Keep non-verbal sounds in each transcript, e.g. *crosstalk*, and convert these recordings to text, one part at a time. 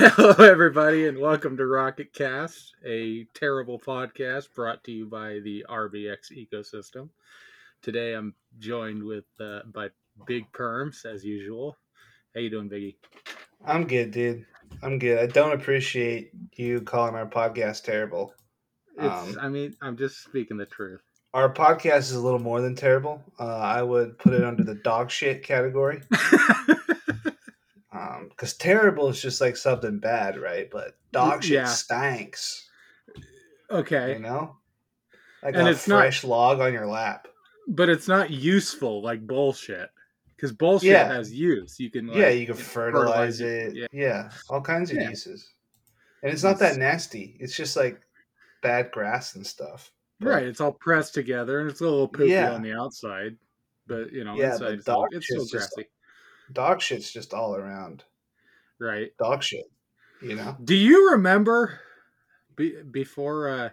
*laughs* Hello, everybody, and welcome to Rocket Cast, a terrible podcast brought to you by the RBX ecosystem. Today, I'm joined with uh, by Big Perms as usual. How you doing, Biggie? I'm good, dude. I'm good. I don't appreciate you calling our podcast terrible. It's, I mean, I'm just speaking the truth. Our podcast is a little more than terrible. Uh, I would put it under the dog shit category. *laughs* because terrible is just like something bad, right? But dog mm, shit yeah. stanks. Okay, you know, like and a it's fresh not, log on your lap. But it's not useful like bullshit. Because bullshit yeah. has use. You can like, yeah, you can fertilize, fertilize it. Yeah. yeah. all kinds of uses. And it's not that nasty. It's just like bad grass and stuff. But, right, it's all pressed together and it's a little poopy on the outside, but you know, yeah, inside it's, still, it's still grassy. Just, dog shit's just all around. Right. Dog shit. You know. Do you remember be, before uh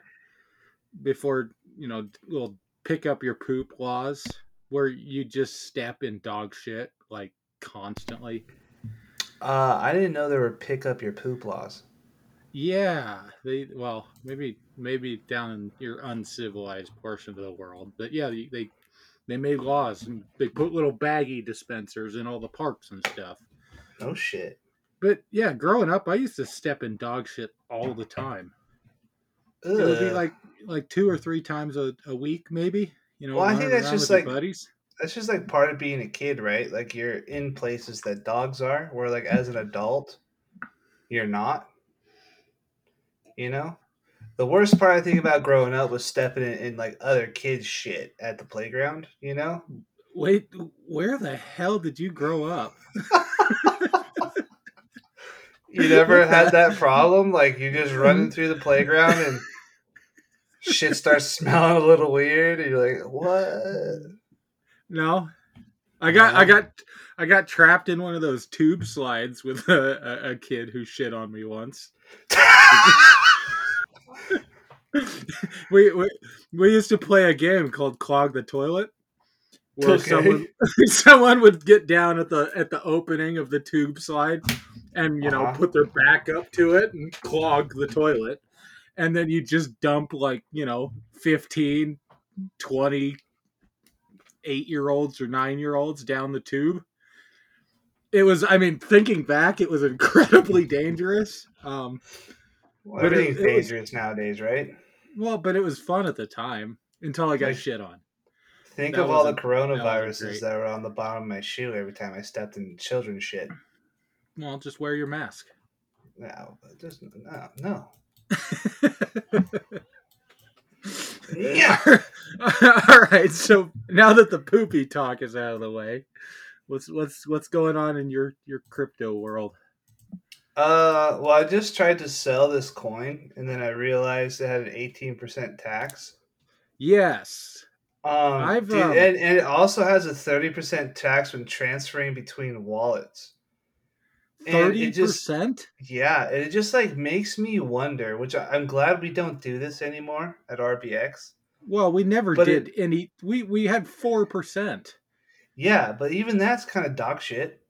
before, you know, little pick up your poop laws? where you just step in dog shit like constantly? Uh, I didn't know there were pick up your poop laws. Yeah, they well maybe maybe down in your uncivilized portion of the world, but yeah, they they, they made laws and they put little baggy dispensers in all the parks and stuff. Oh shit! But yeah, growing up, I used to step in dog shit all the time. Ugh. It would be like like two or three times a, a week, maybe. You know, well, I think that's just like buddies. That's just like part of being a kid, right? Like you're in places that dogs are, where like as an adult, you're not. You know, the worst part I think about growing up was stepping in, in like other kids' shit at the playground. You know. Wait, where the hell did you grow up? *laughs* you never had that problem? Like you just running mm-hmm. through the playground and shit starts *laughs* smelling a little weird, and you're like, "What?" No, I got, no. I got, I got trapped in one of those tube slides with a, a, a kid who shit on me once. *laughs* we, we we used to play a game called Clog the Toilet, where okay. someone *laughs* someone would get down at the at the opening of the tube slide, and you know uh-huh. put their back up to it and clog the toilet. And then you just dump like you know 15 20 eight year olds or nine year olds down the tube. It was i mean thinking back it was incredibly dangerous. Um well, everything's it, it dangerous was, nowadays right? Well but it was fun at the time until i got like, shit on. think that of all the coronaviruses that, that, were on the bottom of my shoe every time i stepped in children's shit well just wear your mask no just no no yeah. *laughs* All right. So now that the poopy talk is out of the way, what's what's what's going on in your your crypto world? Uh, well, I just tried to sell this coin, and then I realized it had an eighteen percent tax. Yes. Um, I've dude, um, and, and it also has a thirty percent tax when transferring between wallets. Thirty percent. Yeah, it just like makes me wonder. Which I, am glad we don't do this anymore at RBX. Well, we never but did it, any. We we had four percent. Yeah, but even that's kind of dog shit.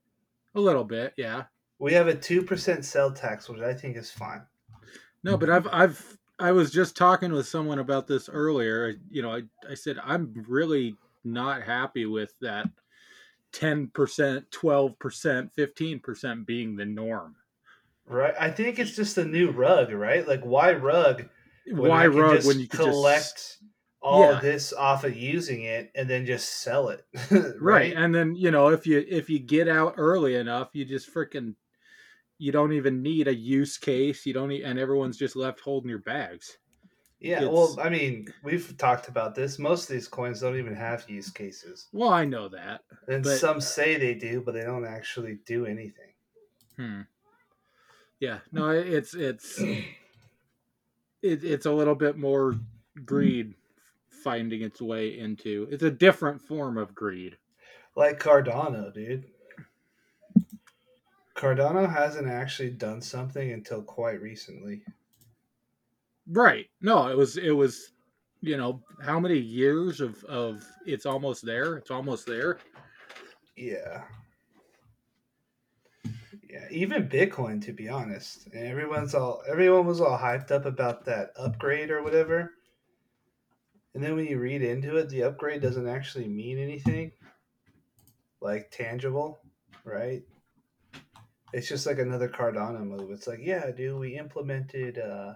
A little bit, yeah. We have a two percent sell tax, which I think is fine. No, but I've I've I was just talking with someone about this earlier. You know, I I said I'm really not happy with that 10%, 12%, 15% being the norm. Right. I think it's just a new rug, right? Like why rug? Why rug when you collect just, all yeah. this off of using it and then just sell it. *laughs* right? right. And then, you know, if you if you get out early enough, you just freaking you don't even need a use case. You don't need, and everyone's just left holding your bags. Yeah, it's, well, I mean, we've talked about this. Most of these coins don't even have use cases. Well, I know that. And but, some say they do, but they don't actually do anything. Hmm. Yeah, no, it's it's it, it's a little bit more greed finding its way into. It's a different form of greed. Like Cardano, dude. Cardano hasn't actually done something until quite recently. Right. No, it was it was you know, how many years of of it's almost there? It's almost there. Yeah. Yeah, even Bitcoin, to be honest. Everyone's all everyone was all hyped up about that upgrade or whatever. And then when you read into it, the upgrade doesn't actually mean anything like tangible, right? It's just like another Cardano move. It's like, yeah, dude, we implemented uh,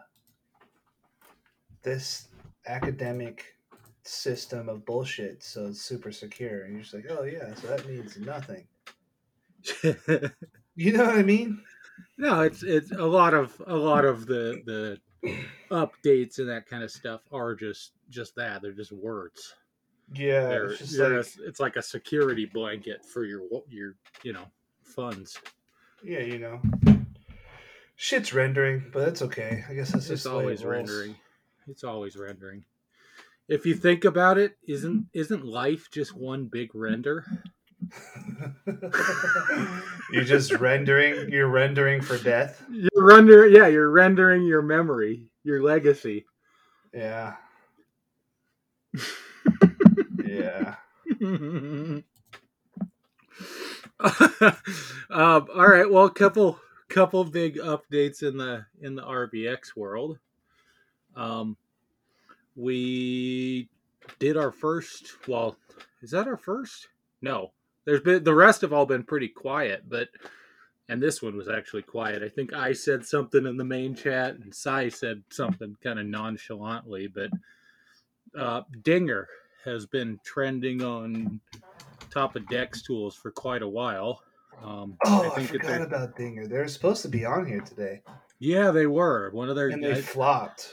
this academic system of bullshit, so it's super secure. And you're just like, oh yeah, so that means nothing. *laughs* you know what I mean? No, it's it's a lot of a lot of the the updates and that kind of stuff are just just that. They're just words. Yeah, it's, just like, a, it's like a security blanket for your your you know funds. Yeah, you know, shit's rendering, but it's okay. I guess that's it's just always rendering. It's always rendering. If you think about it, isn't isn't life just one big render? *laughs* you're just rendering. You're rendering for death. You're rendering. Yeah, you're rendering your memory, your legacy. Yeah. yeah. *laughs* um, all right. Well, a couple couple big updates in the in the RBX world. Um, we did our first. Well, is that our first? No, there's been the rest have all been pretty quiet, but and this one was actually quiet. I think I said something in the main chat, and Sai said something kind of nonchalantly, but uh, Dinger has been trending on top of Dex tools for quite a while. Um, oh, I, I forgot about Dinger. They're supposed to be on here today. Yeah, they were. One of their and they flopped.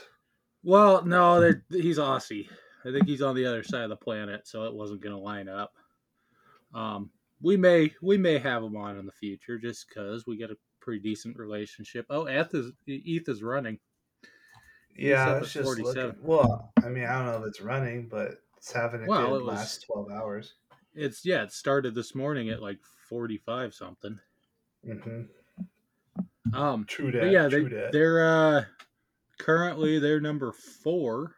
Well, no, he's Aussie. I think he's on the other side of the planet, so it wasn't going to line up. Um, we may we may have him on in the future just because we get a pretty decent relationship. Oh, Eth is Eth is running. Yeah, it's just looking, well. I mean, I don't know if it's running, but it's having a well, good was, last twelve hours. It's yeah. It started this morning at like forty five something. Mm-hmm. Um, true that. Yeah, true they that. they're uh currently they're number four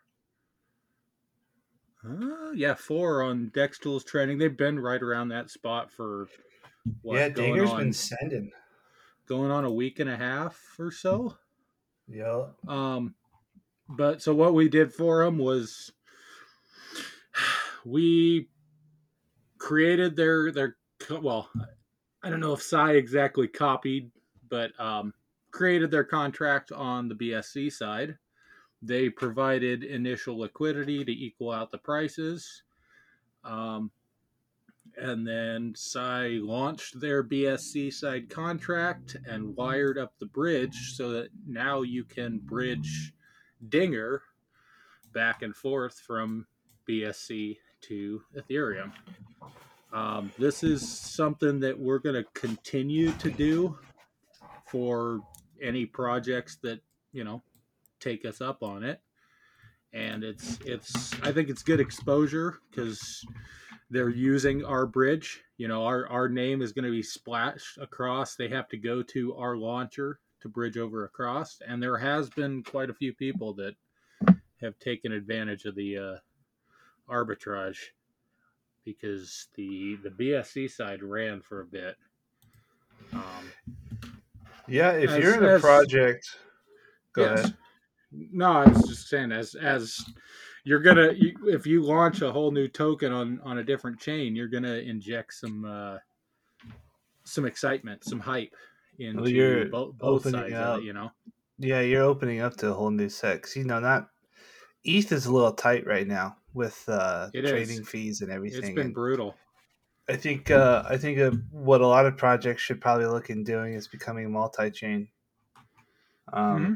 uh, yeah, four on Dex Tools trending. They've been right around that spot for what, yeah. Dinger's on, been sending going on a week and a half or so. Yeah. Um, but so what we did for them was *sighs* we created their their well, I don't know if Sai exactly copied, but um, created their contract on the BSC side they provided initial liquidity to equal out the prices. Um, and then Sai launched their BSC side contract and wired up the bridge so that now you can bridge Dinger back and forth from BSC to Ethereum. Um, this is something that we're going to continue to do for any projects that you know take us up on it. And it's it's i think it's good exposure because they're using our bridge. You know our our name is going to be splashed across. They have to go to our launcher to bridge over across. And there has been quite a few people that have taken advantage of the uh, arbitrage because the the bsc side ran for a bit. Um, yeah if as, you're in a as, project go yes. ahead no, I was just saying as as you're gonna you, if you launch a whole new token on on a different chain, you're gonna inject some uh, some excitement, some hype into well, both, both sides up. of it. You know. Yeah, you're opening up to a whole new sex. You know, not ETH is a little tight right now with uh, trading is. fees and everything. It's been and brutal. I think uh, I think uh, what a lot of projects should probably look in doing is becoming multi-chain. Um, mm-hmm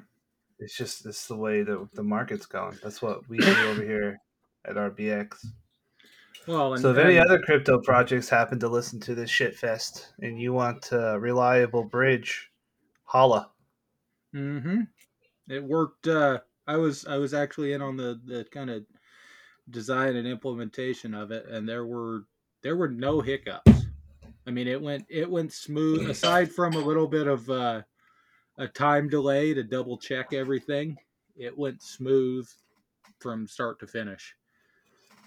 it's just it's the way that the market's going. That's what we do over *coughs* here at RBX. Well, and, so if any other crypto projects happen to listen to this shit fest and you want a reliable bridge, holla. Mm-hmm. It worked. Uh, I was I was actually in on the the kind of design and implementation of it, and there were there were no hiccups. I mean, it went it went smooth. Aside from a little bit of uh, a time delay to double check everything. It went smooth from start to finish.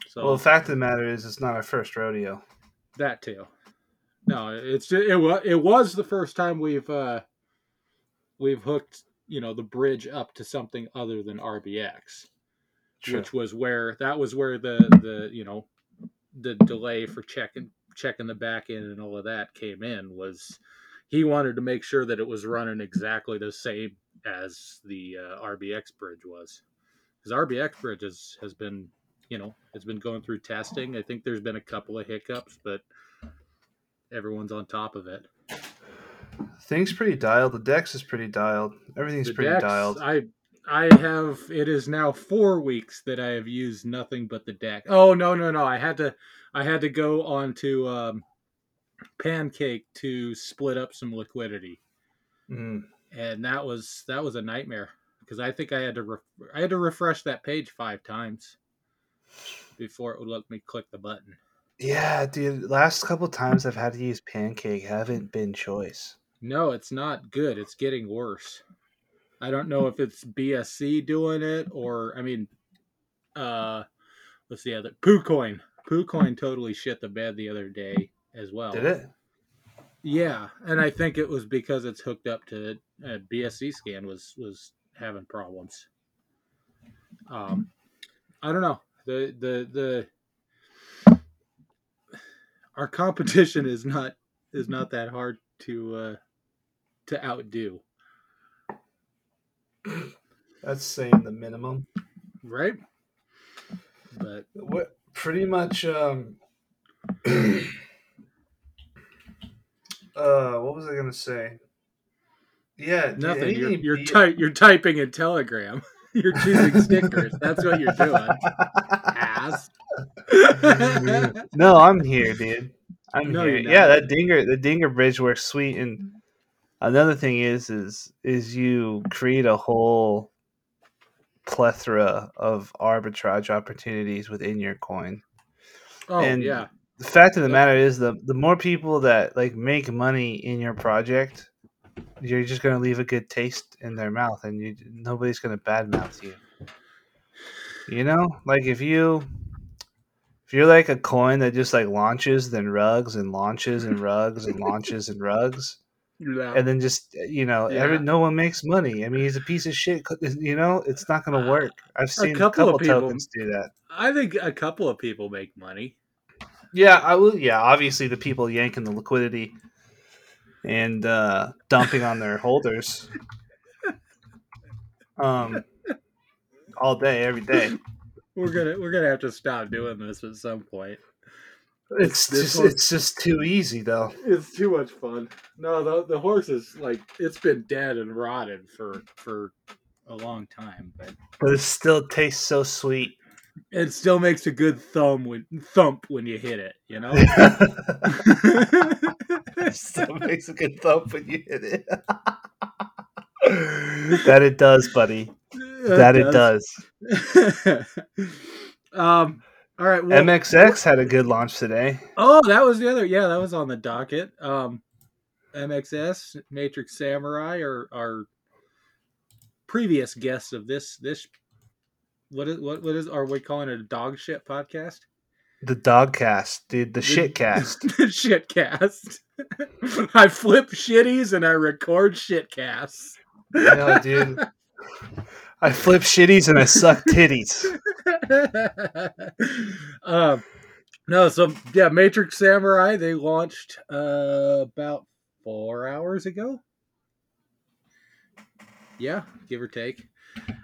So, well, the fact of the matter is, it's not our first rodeo. That too. no, it's it was it was the first time we've uh we've hooked you know the bridge up to something other than RBX, True. which was where that was where the the you know the delay for checking checking the back end and all of that came in was he wanted to make sure that it was running exactly the same as the uh, RBX bridge was because RBX bridge has, has been you know it's been going through testing. I think there's been a couple of hiccups, but everyone's on top of it. Things pretty dialed. The Dex is pretty dialed. Everything's the pretty Dex, dialed. I I have it is now four weeks that I have used nothing but the Dex. Oh no no no! I had to I had to go on to um, Pancake to split up some liquidity, mm. and that was that was a nightmare because I think I had to re- I had to refresh that page five times before it would let me click the button. Yeah, dude. Last couple times I've had to use Pancake haven't been choice. No, it's not good. It's getting worse. I don't know if it's BSC doing it or I mean, uh, what's the other PooCoin? PooCoin totally shit the bed the other day as well. Did it? Yeah, and I think it was because it's hooked up to a uh, BSC scan was was having problems. Um, I don't know the the the our competition is not is not that hard to uh, to outdo. That's saying the minimum, right? But what pretty much um *clears throat* uh what was I gonna say? Yeah, nothing. You're you're, be... ty- you're typing in Telegram. *laughs* you're choosing stickers. That's what you're doing. Ass. *laughs* no, I'm here, dude. I'm no, here. Yeah, that dinger the dinger bridge works sweet and another thing is is is you create a whole plethora of arbitrage opportunities within your coin. Oh and yeah. The fact of the matter is the the more people that like make money in your project, you're just gonna leave a good taste in their mouth, and you nobody's gonna badmouth you. You know, like if you if you're like a coin that just like launches then rugs and launches and rugs and launches and rugs, yeah. and then just you know, yeah. every, no one makes money. I mean, he's a piece of shit. You know, it's not going to uh, work. I've seen a couple, a couple of people, tokens do that. I think a couple of people make money. Yeah, I will. Yeah, obviously the people yanking the liquidity and uh, dumping on their holders, um, all day, every day. *laughs* We're gonna we're gonna have to stop doing this at some point. It's just it's just too easy though. It's too much fun. No, the the horse is like it's been dead and rotted for for a long time, but but it still tastes so sweet. It still makes a good thumb when thump when you hit it, you know. *laughs* *laughs* it still makes a good thump when you hit it. *laughs* that it does, buddy. That, that it does. um all right. Well, MXS had a good launch today. Oh, that was the other. Yeah, that was on the docket. Um, MXS, Matrix Samurai, are our previous guests of this this. What is what what is are we calling it a dog shit podcast? The dog cast, dude. The, the shit *laughs* cast. *laughs* the shit cast. *laughs* I flip shitties and I record shit casts. No, dude. *laughs* I flip shitties and I suck titties. *laughs* um, no, so yeah, Matrix Samurai they launched uh, about four hours ago. Yeah, give or take.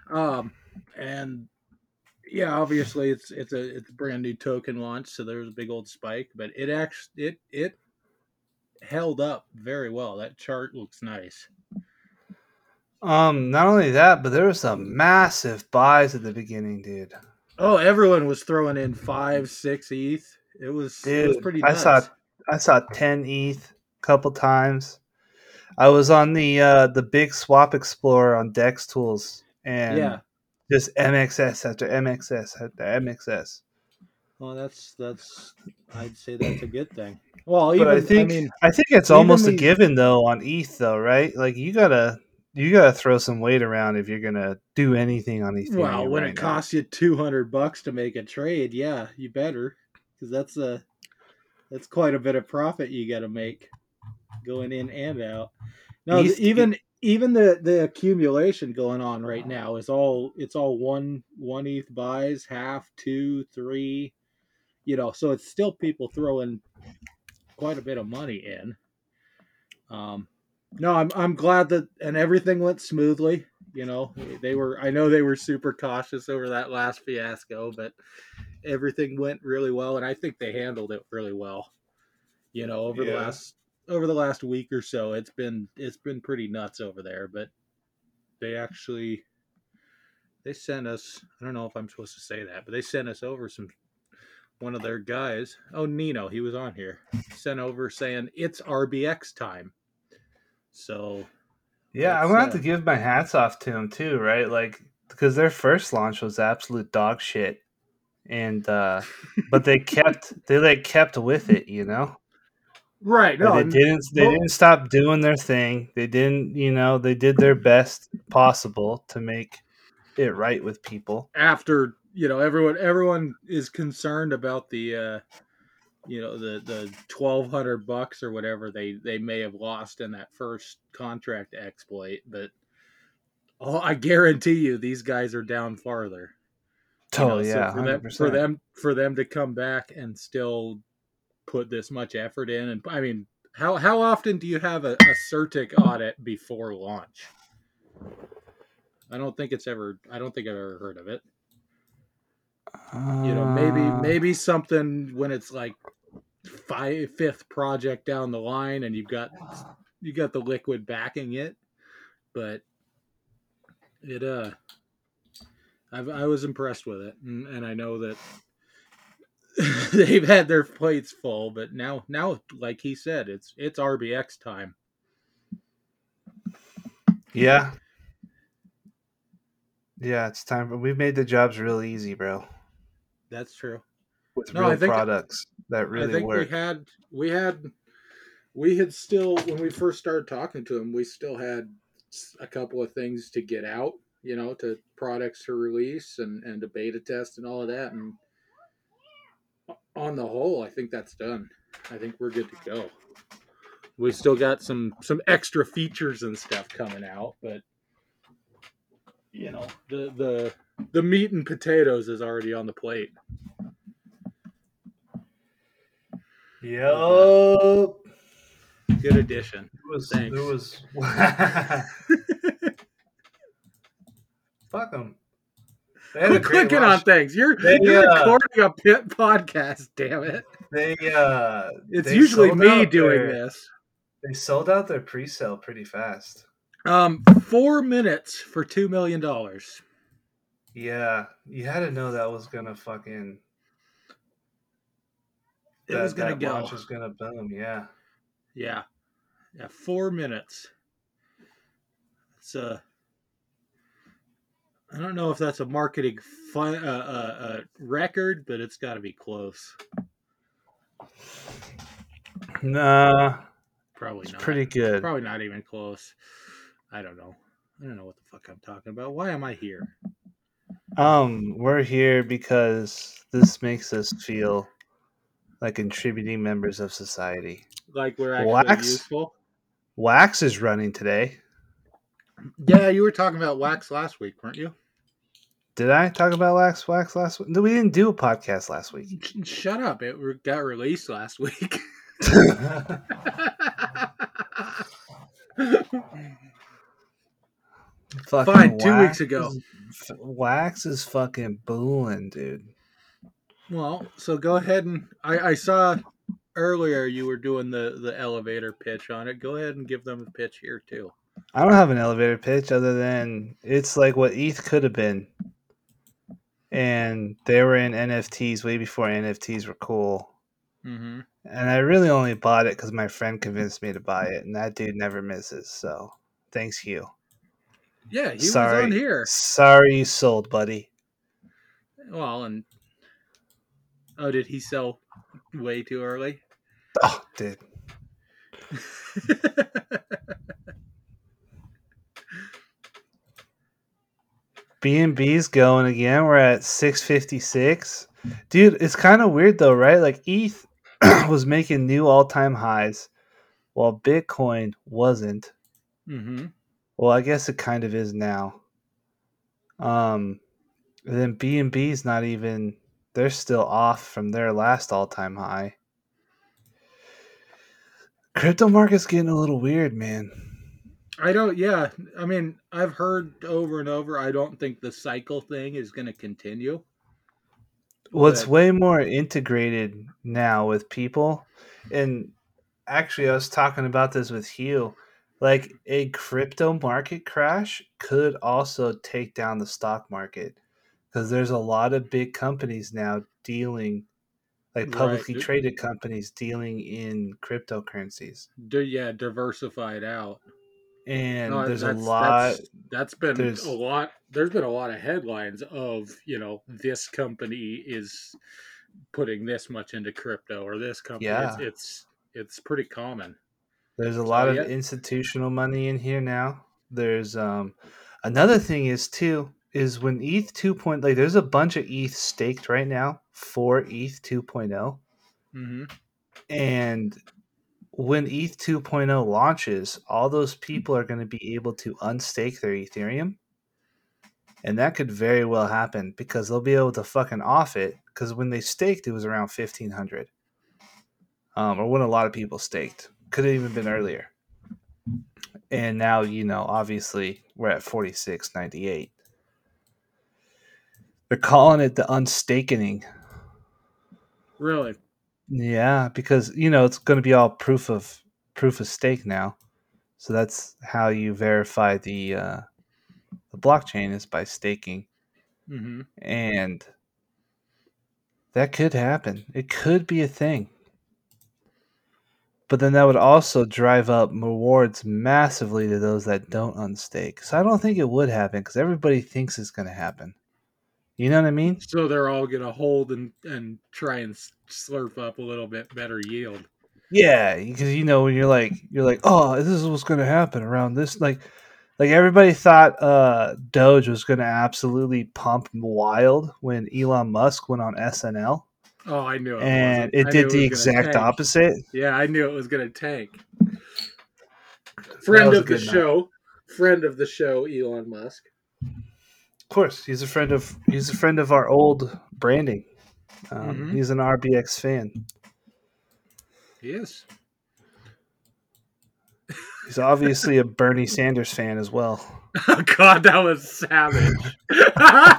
Um, and yeah, obviously it's it's a it's a brand new token launch, so there was a big old spike, but it actually it it held up very well. That chart looks nice. Um, not only that, but there was some massive buys at the beginning, dude. Oh, everyone was throwing in five, six ETH. It was, dude, it was pretty. Nuts. I saw I saw ten ETH a couple times. I was on the uh the big swap explorer on Dex Tools, and yeah, just MXS after MXS after MXS. Well, that's that's I'd say that's a good thing. Well, even, I think I, mean, I think it's almost a given though on ETH though, right? Like you gotta you gotta throw some weight around if you're gonna do anything on these. Things. Well, when right it now. costs you two hundred bucks to make a trade, yeah, you better, because that's a that's quite a bit of profit you got to make going in and out. No, even even the the accumulation going on right now is all it's all one one ETH buys, half, two, three, you know. So it's still people throwing quite a bit of money in. Um, no, I'm I'm glad that and everything went smoothly. You know, they were I know they were super cautious over that last fiasco, but everything went really well, and I think they handled it really well. You know, over yeah. the last over the last week or so, it's been it's been pretty nuts over there, but they actually they sent us I don't know if I'm supposed to say that, but they sent us over some one of their guys. Oh, Nino, he was on here. Sent over saying it's RBX time. So, yeah, I'm gonna uh, have to give my hats off to them too, right? Like because their first launch was absolute dog shit, and uh *laughs* but they kept they like kept with it, you know. Right. No, they didn't. They didn't stop doing their thing. They didn't. You know, they did their best possible to make it right with people. After you know, everyone everyone is concerned about the uh, you know the the twelve hundred bucks or whatever they they may have lost in that first contract exploit, but oh, I guarantee you these guys are down farther. totally you know, yeah, so for them, for them for them to come back and still put this much effort in, and I mean, how how often do you have a, a CertiK audit before launch? I don't think it's ever. I don't think I've ever heard of it. you know, maybe uh. maybe something when it's like five fifth project down the line and you've got you got the liquid backing it. But it uh I've, i was impressed with it and, and i know that *laughs* they've had their plates full but now now like he said it's it's rbx time. Yeah. Yeah it's time we've made the jobs real easy bro. That's true with no, real products that really I think work. We had we had we had still when we first started talking to him, we still had a couple of things to get out, you know, to products to release and and to beta test and all of that. And on the whole, I think that's done. I think we're good to go. We still got some some extra features and stuff coming out, but you know, the the the meat and potatoes is already on the plate. Yup. Good addition. It was. Thanks. It was. *laughs* *laughs* Fuck them. Quit clicking on things. You're, they, you're uh, recording a pit podcast. Damn it. They. uh It's they usually me doing their, this. They sold out their pre-sale pretty fast. Um, four minutes for two million dollars. Yeah, you had to know that was gonna fucking it that, was gonna go. Launch was gonna boom. Yeah. Yeah. Yeah. Four minutes. It's a. I don't know if that's a marketing fun, uh, uh, uh, record, but it's got to be close. Nah, probably not. Pretty good. Probably not even close. I don't know. I don't know what the fuck I'm talking about. Why am I here? Um, we're here because this makes us feel like contributing members of society. Like we're actually Wax, useful. Wax is running today. Yeah, you were talking about Wax last week, weren't you? Did I talk about Wax Wax last week? No, we didn't do a podcast last week. Shut up! It got released last week. *laughs* *laughs* Fine, two weeks ago. Wax is fucking booing, dude. Well, so go ahead and I, I saw earlier you were doing the the elevator pitch on it. Go ahead and give them a pitch here too. I don't have an elevator pitch other than it's like what ETH could have been. And they were in NFTs way before NFTs were cool. Mm-hmm. And I really only bought it because my friend convinced me to buy it, and that dude never misses. So thanks, Hugh. Yeah, he sorry, was on here. Sorry you sold, buddy. Well, and Oh, did he sell way too early? Oh, dude. *laughs* BNB's going again. We're at six fifty six, dude. It's kind of weird though, right? Like ETH *clears throat* was making new all time highs while Bitcoin wasn't. Mm-hmm. Well, I guess it kind of is now. Um, and then BNB is not even. They're still off from their last all time high. Crypto market's getting a little weird, man. I don't. Yeah, I mean, I've heard over and over. I don't think the cycle thing is going to continue. Well, it's way more integrated now with people, and actually, I was talking about this with Hugh. Like a crypto market crash could also take down the stock market because there's a lot of big companies now dealing like publicly right. traded companies dealing in cryptocurrencies. yeah, diversified out. And no, there's a lot. that's, that's been a lot. There's been a lot of headlines of you know this company is putting this much into crypto or this company. Yeah. It's it's, it's pretty common. There's a lot of yeah. institutional money in here now. There's um another thing is too is when ETH 2. like there's a bunch of ETH staked right now for ETH 2.0. Mm-hmm. And when ETH 2.0 launches, all those people are going to be able to unstake their Ethereum. And that could very well happen because they'll be able to fucking off it. Because when they staked, it was around 1500. Um, or when a lot of people staked. Could have even been earlier. And now, you know, obviously we're at 4698. They're calling it the unstakening. Really? Yeah, because you know it's going to be all proof of proof of stake now. So that's how you verify the uh, the blockchain is by staking, mm-hmm. and that could happen. It could be a thing, but then that would also drive up rewards massively to those that don't unstake. So I don't think it would happen because everybody thinks it's going to happen. You know what I mean? So they're all gonna hold and and try and slurp up a little bit better yield. Yeah, because you know when you're like you're like, oh, this is what's gonna happen around this like. Like everybody thought uh, Doge was going to absolutely pump wild when Elon Musk went on SNL. Oh, I knew it. And it did the exact tank. opposite. Yeah, I knew it was going to tank. Friend of the show, night. friend of the show, Elon Musk. Of course, he's a friend of he's a friend of our old branding. Um, mm-hmm. He's an RBX fan. He is. He's obviously a Bernie Sanders fan as well. *laughs* Oh God, that was savage. *laughs* that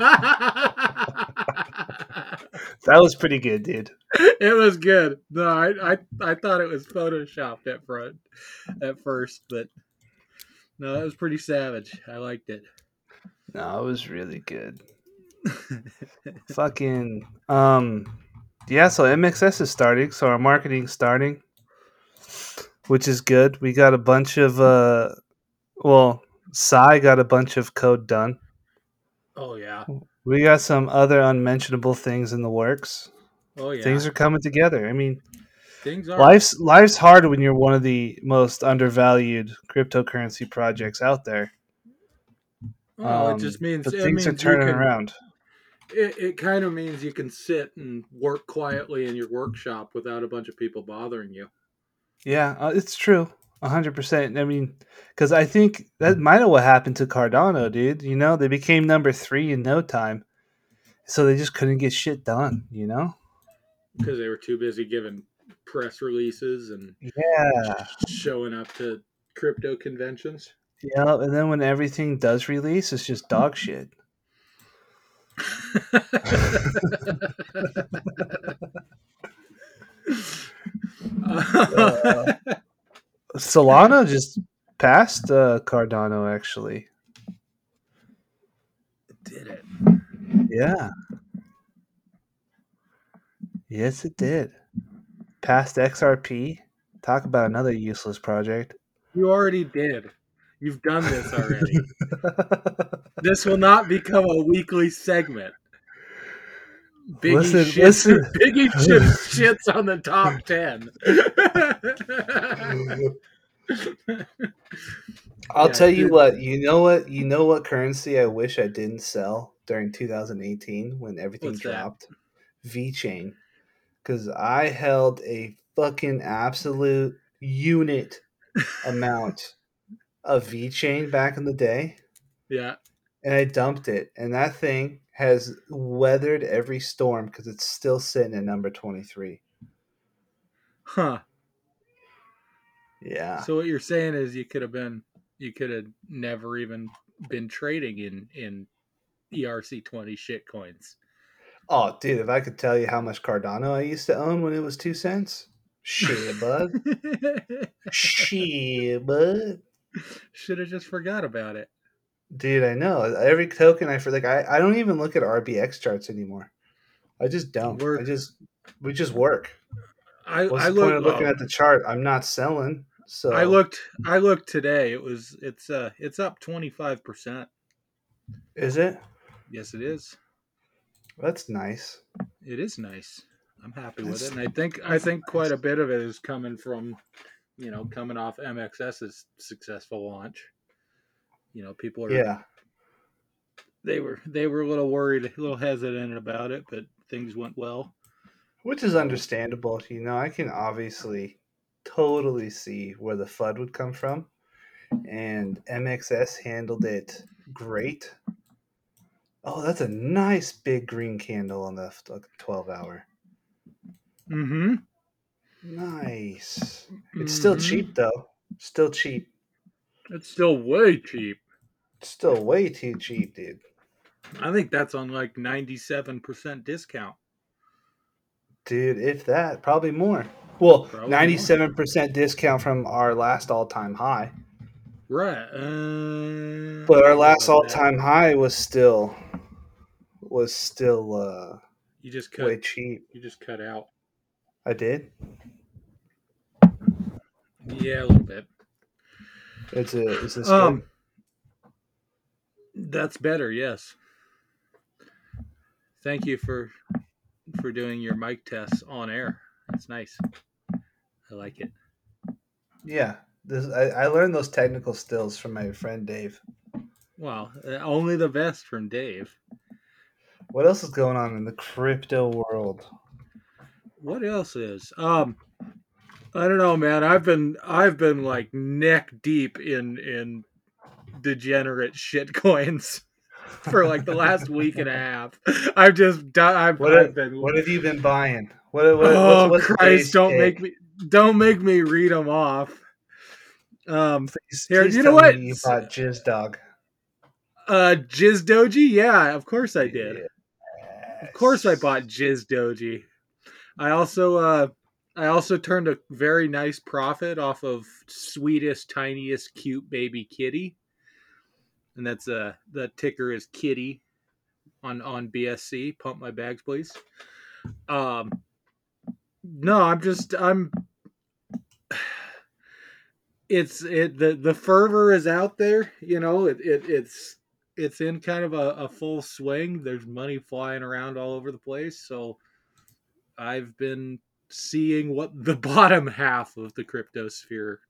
was pretty good, dude. It was good. No, I, I I thought it was photoshopped at front at first, but no, that was pretty savage. I liked it. No, it was really good. *laughs* Fucking um yeah, so MXS is starting, so our marketing's starting. Which is good. We got a bunch of uh well, Sai got a bunch of code done. Oh yeah. We got some other unmentionable things in the works. Oh yeah. Things are coming together. I mean, things are life's life's hard when you're one of the most undervalued cryptocurrency projects out there. Well, um, it just means things means are turning can, around. It, it kind of means you can sit and work quietly in your workshop without a bunch of people bothering you. Yeah, uh, it's true. hundred percent. I mean, because I think that might have what happened to Cardano, dude. You know, they became number three in no time, so they just couldn't get shit done. You know, because they were too busy giving press releases and yeah, showing up to crypto conventions. Yeah, and then when everything does release, it's just dog shit. uh, Solana just passed uh, Cardano, actually. Did it? Yeah. Yes, it did. Passed XRP. Talk about another useless project. You already did. You've done this already. *laughs* this will not become a weekly segment. Biggie listen, shits, listen. Biggie shits, shits on the top ten. I'll yeah, tell you dude. what. You know what? You know what currency I wish I didn't sell during 2018 when everything What's dropped. VeChain, because I held a fucking absolute unit amount of VeChain back in the day. Yeah. And I dumped it. And that thing has weathered every storm because it's still sitting at number 23. Huh. Yeah. So what you're saying is you could have been you could have never even been trading in in ERC twenty shit coins. Oh, dude, if I could tell you how much Cardano I used to own when it was two cents, shit, bud, *laughs* shit, bud. *laughs* Should have just forgot about it, dude. I know every token I for like I, I don't even look at RBX charts anymore. I just don't. Work. I just we just work. I What's I the point of looking at the chart? I'm not selling. So I looked. I looked today. It was. It's. Uh. It's up twenty five percent. Is it? Yes, it is. That's nice. It is nice. I'm happy with it, and I think I think quite a bit of it is coming from, you know, coming off MXS's successful launch. You know, people are. Yeah. They were they were a little worried, a little hesitant about it, but things went well. Which is understandable. You know, I can obviously totally see where the FUD would come from. And MXS handled it great. Oh, that's a nice big green candle on the 12 hour. Mm hmm. Nice. It's mm-hmm. still cheap, though. Still cheap. It's still way cheap. It's still way too cheap, dude. I think that's on like 97% discount. Dude, if that, probably more. Well, ninety-seven percent discount from our last all-time high. Right. Uh, but our last all-time high was still was still uh you just cut way cheap. You just cut out. I did. Yeah, a little bit. It's a is this um good? That's better, yes. Thank you for for doing your mic tests on air. It's nice. I like it. Yeah, this I, I learned those technical stills from my friend Dave. Well, uh, only the best from Dave. What else is going on in the crypto world? What else is? Um, I don't know, man. I've been I've been like neck deep in in degenerate shit coins *laughs* for like the last week and a half. I've just done. I've, what, I've been. What have you been buying? What? what oh what's, what's Christ! Don't make me. Don't make me read them off. Um, please, here, please you know what? You bought Jizz Dog. Uh, Jizz Doji. Yeah, of course I did. Yes. Of course I bought Jizz Doji. I also uh I also turned a very nice profit off of sweetest, tiniest, cute baby kitty and that's uh the ticker is Kitty on on BSC. Pump my bags, please. Um, no, I'm just I'm. *sighs* It's it the the fervor is out there. You know, it, it it's it's in kind of a, a full swing. There's money flying around all over the place. So I've been seeing what the *laughs* bottom half of the crypto sphere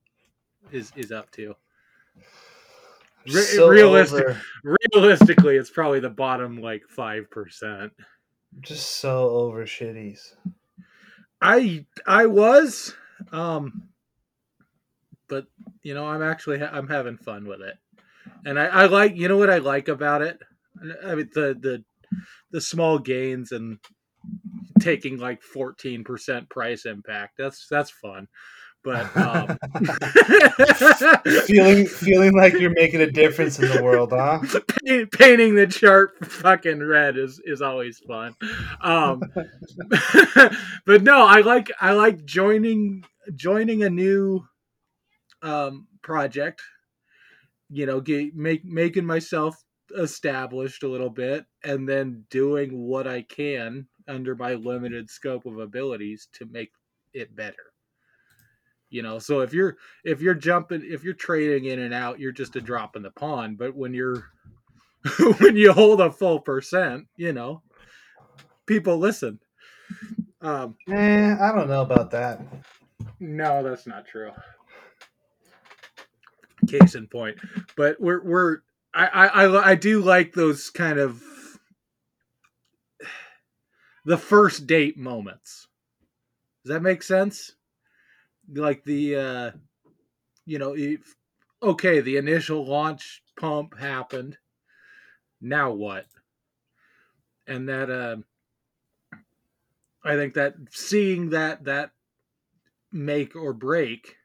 is is up to. Re- so realistic, realistically, it's probably the bottom like five percent. Just so over shitties. I I was, um, but you know I'm actually ha- I'm having fun with it, and I, I like you know what I like about it. I mean the the the small gains and taking like 14% price impact. That's that's fun but *laughs* um... feeling *laughs* feeling like you're making a difference in the world, huh? painting the chart fucking red is is always fun. Um, *laughs* but no, I like I like joining joining a new um, project. You know, get, make making myself established a little bit, and then doing what I can under my limited scope of abilities to make it better. You know so if you're if you're jumping if you're trading in and out you're just a drop in the pond. But when you're *laughs* when you hold a full percent you know people listen. Um eh, i don't know about that. No that's not true. Case in point. But we're we're I, I i do like those kind of the first date moments. Does that make sense? Like the uh you know if, okay the initial launch pump happened. Now what? And that uh i think that seeing that that make or break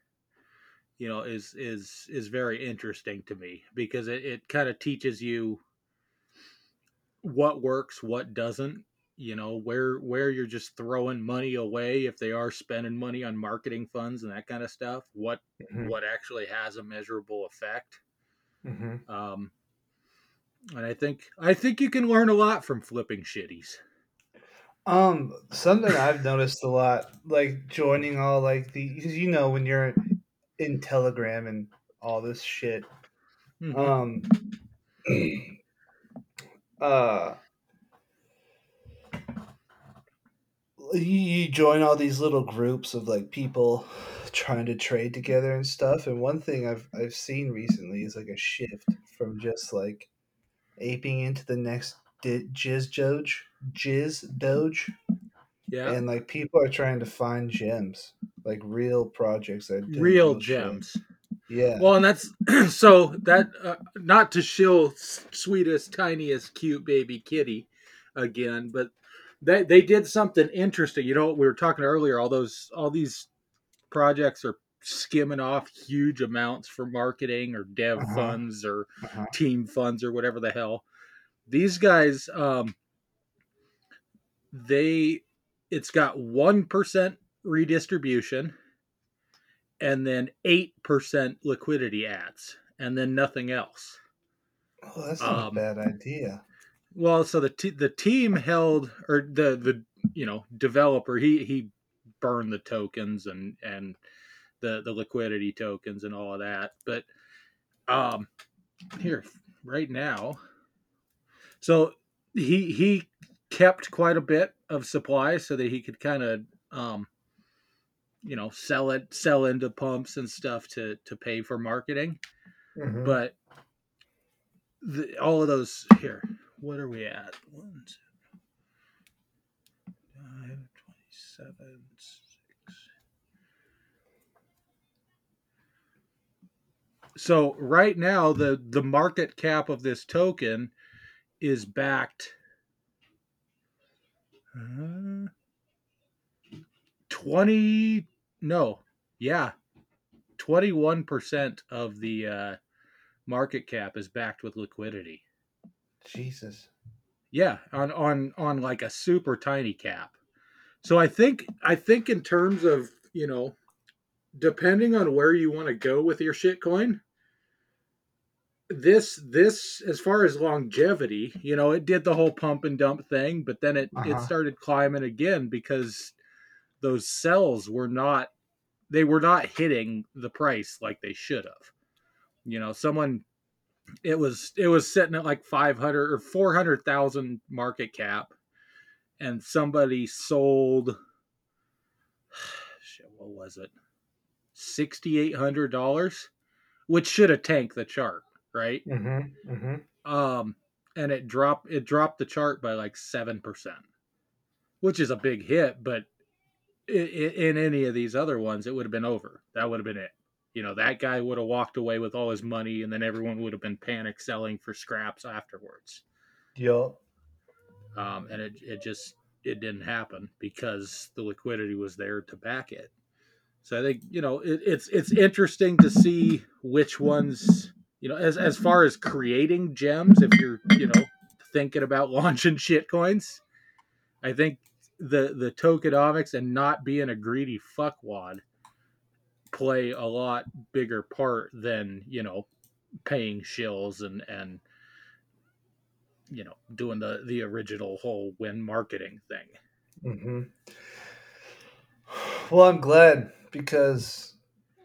you know is is is very interesting to me because it, it kind of teaches you what works what doesn't you know where where you're just throwing money away if they are spending money on marketing funds and that kind of stuff what mm-hmm. what actually has a measurable effect mm-hmm. um and i think i think you can learn a lot from flipping shitties um something i've noticed a lot like joining all like the because you know when you're in telegram and all this shit mm-hmm. um *clears throat* uh you join all these little groups of like people trying to trade together and stuff. And one thing I've I've seen recently is like a shift from just like aping into the next di- jizz doge, jizz doge. Yeah. And like people are trying to find gems, like real projects that real gems. Yeah. Well, and that's *clears throat* so that uh, not to shill sweetest, tiniest, cute baby kitty again, but they they did something interesting. You know, we were talking earlier. All those all these projects are skimming off huge amounts for marketing or dev uh-huh. funds or uh-huh. team funds or whatever the hell. These guys, um, they it's got one percent redistribution and then eight percent liquidity adds and then nothing else. Oh, that's not um, a bad idea. Well, so the t- the team held or the the you know developer he he burned the tokens and and the the liquidity tokens and all of that. But um here right now, so he he kept quite a bit of supply so that he could kind of um you know sell it sell into pumps and stuff to to pay for marketing. Mm-hmm. But the, all of those here what are we at? One, two, five, 27, six. So right now the the market cap of this token is backed uh, 20 no yeah 21% of the uh, market cap is backed with liquidity Jesus. Yeah, on on on like a super tiny cap. So I think I think in terms of, you know, depending on where you want to go with your shitcoin, this this as far as longevity, you know, it did the whole pump and dump thing, but then it uh-huh. it started climbing again because those sells were not they were not hitting the price like they should have. You know, someone it was it was sitting at like 500 or 400,000 market cap and somebody sold *sighs* shit what was it? $6800 which should have tanked the chart right? Mm-hmm, mm-hmm. um and it dropped it dropped the chart by like 7% which is a big hit but in, in any of these other ones it would have been over. That would have been it you know that guy would have walked away with all his money and then everyone would have been panic selling for scraps afterwards. Yeah um, and it, it just it didn't happen because the liquidity was there to back it. So i think you know it, it's it's interesting to see which ones you know as as far as creating gems if you're you know thinking about *laughs* launching shit coins i think the the tokenomics and not being a greedy fuckwad play a lot bigger part than you know paying shills and and you know doing the the original whole win marketing thing. Mm-hmm. well i'm glad because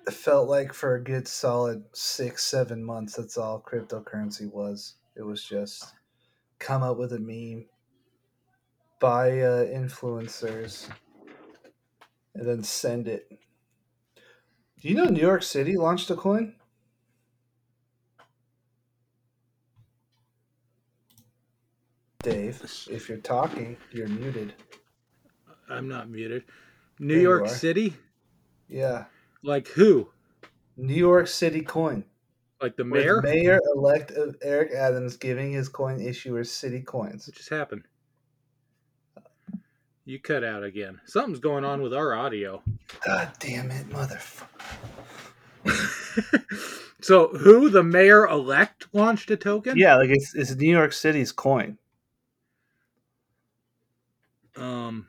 it felt like for a good solid six seven months that's all cryptocurrency was. It was just come up with a meme buy uh, influencers and then send it do you know New York City launched a coin? Dave, if you're talking, you're muted. I'm not muted. New there York City? Yeah. Like who? New York City coin. Like the mayor? Mayor elect of Eric Adams giving his coin issuers city coins. What just happened? You cut out again. Something's going on with our audio. God damn it, motherfucker. *laughs* so who the mayor elect launched a token? Yeah, like it's it's New York City's coin. Um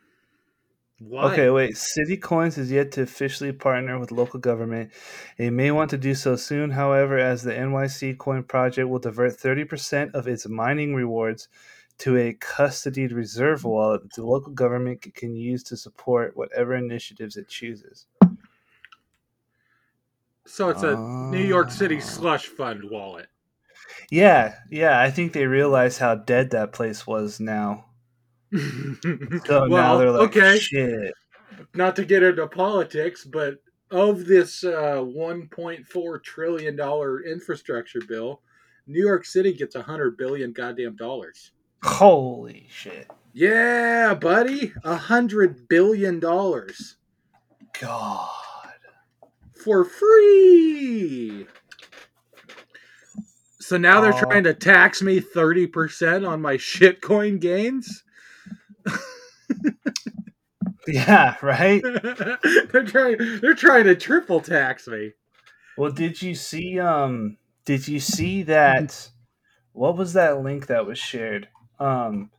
why? Okay, wait. City Coins is yet to officially partner with local government. It may want to do so soon, however, as the NYC Coin project will divert 30% of its mining rewards to a custodied reserve wallet that the local government can use to support whatever initiatives it chooses. So it's a New York City slush fund wallet. Yeah, yeah. I think they realize how dead that place was now. so *laughs* well, now they're like, okay. shit. Not to get into politics, but of this uh, 1.4 trillion dollar infrastructure bill, New York City gets a hundred billion goddamn dollars. Holy shit! Yeah, buddy, a hundred billion dollars. God, for free. So now they're trying to tax me 30% on my shitcoin gains? yeah, right. *laughs* they're trying. They're trying to triple tax me. Well, did you see? Um, did you see that? What was that link that was shared? Um,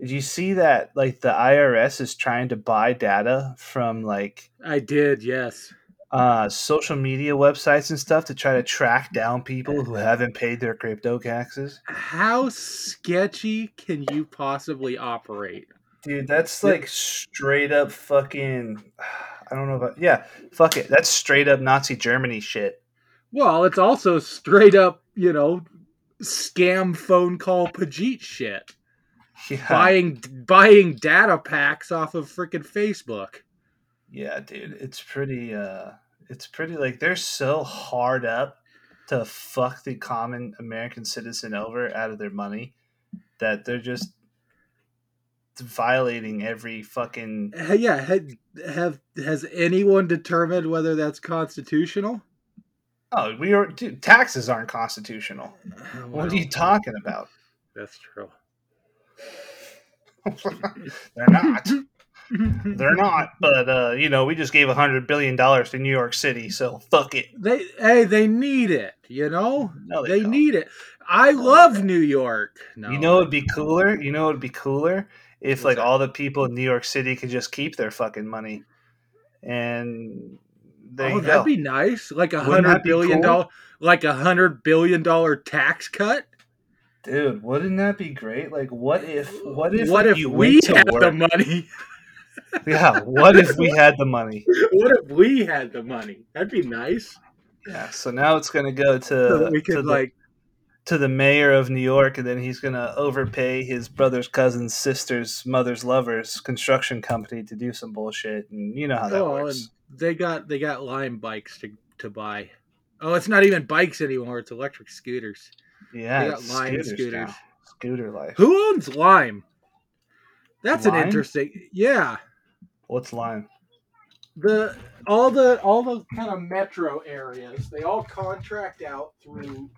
did you see that? Like the IRS is trying to buy data from like. I did. Yes. Uh, social media websites and stuff to try to track down people who haven't paid their crypto taxes. How sketchy can you possibly operate? Dude, that's like straight up fucking. I don't know about. Yeah, fuck it. That's straight up Nazi Germany shit. Well, it's also straight up, you know, scam phone call Pajit shit. Yeah. Buying buying data packs off of freaking Facebook. Yeah, dude, it's pretty. uh It's pretty like they're so hard up to fuck the common American citizen over out of their money that they're just violating every fucking yeah have, have has anyone determined whether that's constitutional oh we are dude, taxes aren't constitutional. *sighs* What are you talking about? that's true. *laughs* They're not. They're not but uh you know we just gave a hundred billion dollars to new york city so fuck it. They hey they need it you know? No, they, they need it. I love new york. No. you know it'd be cooler? You know it'd be cooler? If like all the people in New York City could just keep their fucking money, and oh, that'd be nice, like a hundred billion dollar, cool? like a hundred billion dollar tax cut. Dude, wouldn't that be great? Like, what if, what if, what if we had work? the money? *laughs* yeah, what if we had the money? *laughs* What if we had the money? That'd be nice. Yeah, so now it's gonna go to so we could to like to the mayor of New York, and then he's gonna overpay his brother's cousin's sister's mother's lover's construction company to do some bullshit, and you know how that oh, works. They got they got Lime bikes to to buy. Oh, it's not even bikes anymore; it's electric scooters. Yeah, they got Lime scooters. scooters. Scooter life. Who owns Lime? That's Lime? an interesting. Yeah. What's Lime? The all the all the kind of metro areas they all contract out through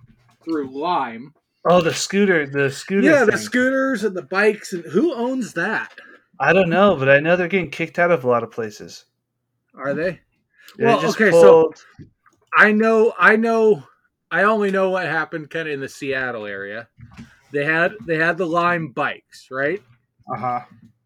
through Lime. Oh, the scooter, the scooter. Yeah, thing. the scooters and the bikes, and who owns that? I don't know, but I know they're getting kicked out of a lot of places. Are they? Yeah, well, okay, pulled... so I know, I know, I only know what happened kind of in the Seattle area. They had they had the Lime bikes, right? Uh huh.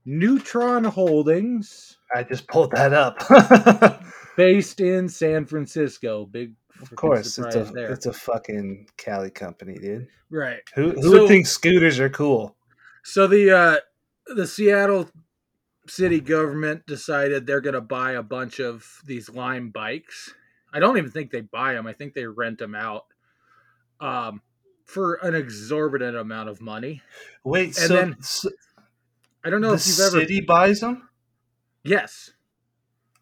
Neutron Holdings. I just pulled that up. *laughs* based in San Francisco, big of course, it's a there. it's a fucking Cali company, dude. Right. Who who so, would think scooters are cool? So the uh, the Seattle city government decided they're going to buy a bunch of these Lime bikes. I don't even think they buy them. I think they rent them out um, for an exorbitant amount of money. Wait, and so, then, so I don't know the if you've ever city buys them. Yes,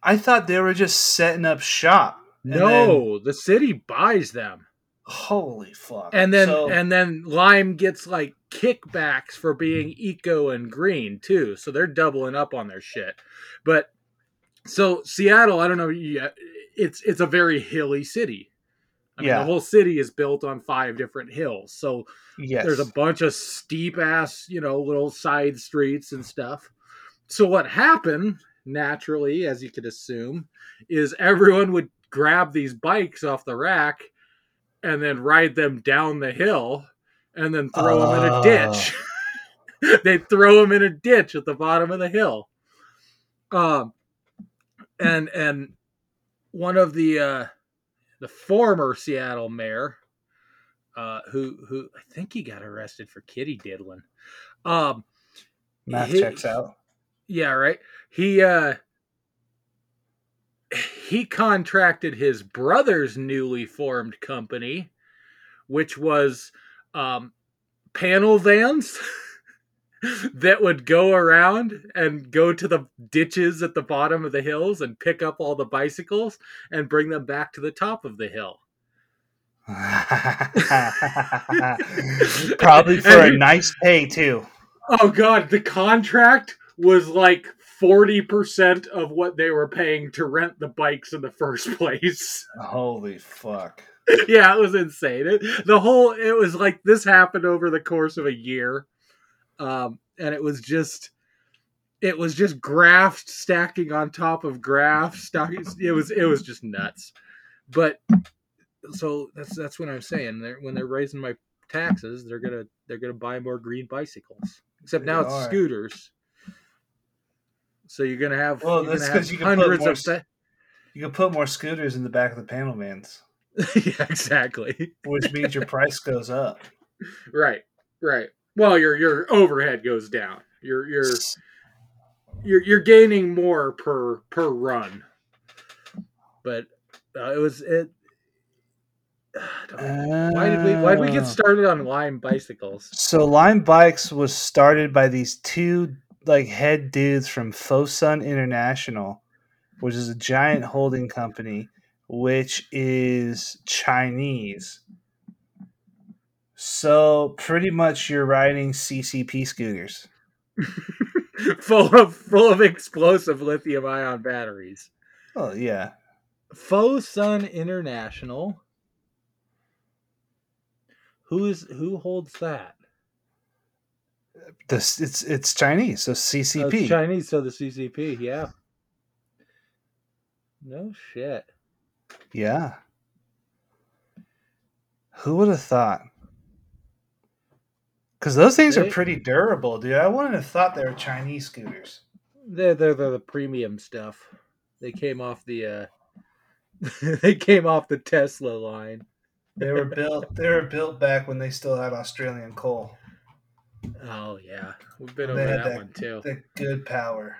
I thought they were just setting up shop no, then, the city buys them. Holy fuck! And then so, and then Lime gets like kickbacks for being eco and green too, so they're doubling up on their shit. But so Seattle, I don't know, it's it's a very hilly city. I mean, Yeah. the whole city is built on five different hills. So Yes. there's a bunch of steep ass, you know, little side streets and stuff. So what happened naturally, as you could assume, is everyone would grab these bikes off the rack and then ride them down the hill and then throw them in a Oh. ditch. *laughs* They'd throw them in a ditch at the bottom of the hill. Um, and and one of the uh, the former Seattle mayor, uh, who who I think he got arrested for kitty diddling. Um, Math he- checks out. yeah, right. He uh he contracted his brother's newly formed company, which was um panel vans *laughs* that would go around and go to the ditches at the bottom of the hills and pick up all the bicycles and bring them back to the top of the hill. *laughs* Probably for And a nice pay too. Oh god, the contract was like 40% of what they were paying to rent the bikes in the first *laughs* place. Holy fuck. yeah, it was insane. It, the whole it was like this happened over the course of a year. Um and it was just it was just graft stacking on top of graft stacking it was it was just nuts. But so that's that's what I'm saying. They're when they're raising my taxes, they're gonna they're gonna buy more green bicycles. Except now They it's scooters. So you're gonna have, Well, that's gonna have 'cause you can put hundreds more of s- th- You can put more scooters in the back of the panel vans, *laughs* yeah, exactly. which means your price goes up. *laughs* Right, right. Well, your your overhead goes down. You're you're you're you're gaining more per per run. But uh, it was it. *sighs* Why did we why did we get Ah. started on Lime bicycles? So Lime Bikes was started by these two like head dudes from Fosun International, which is a giant holding company, which is Chinese. So pretty much you're riding CCP scooters. *laughs* full of full of explosive lithium ion batteries. Oh yeah. Fosun International. Who is who holds that? This it's it's Chinese, so Oh, CCP. Chinese, so the CCP, yeah. No shit. yeah. Who would have thought? Because those things are pretty durable, dude. I wouldn't have thought they were Chinese scooters. They're they're, they're the premium stuff. They came off the uh *laughs* they came off the Tesla line. They were *laughs* built. They were built back when they still had Australian coal. Oh yeah. We've been over that, that- one too. The good power.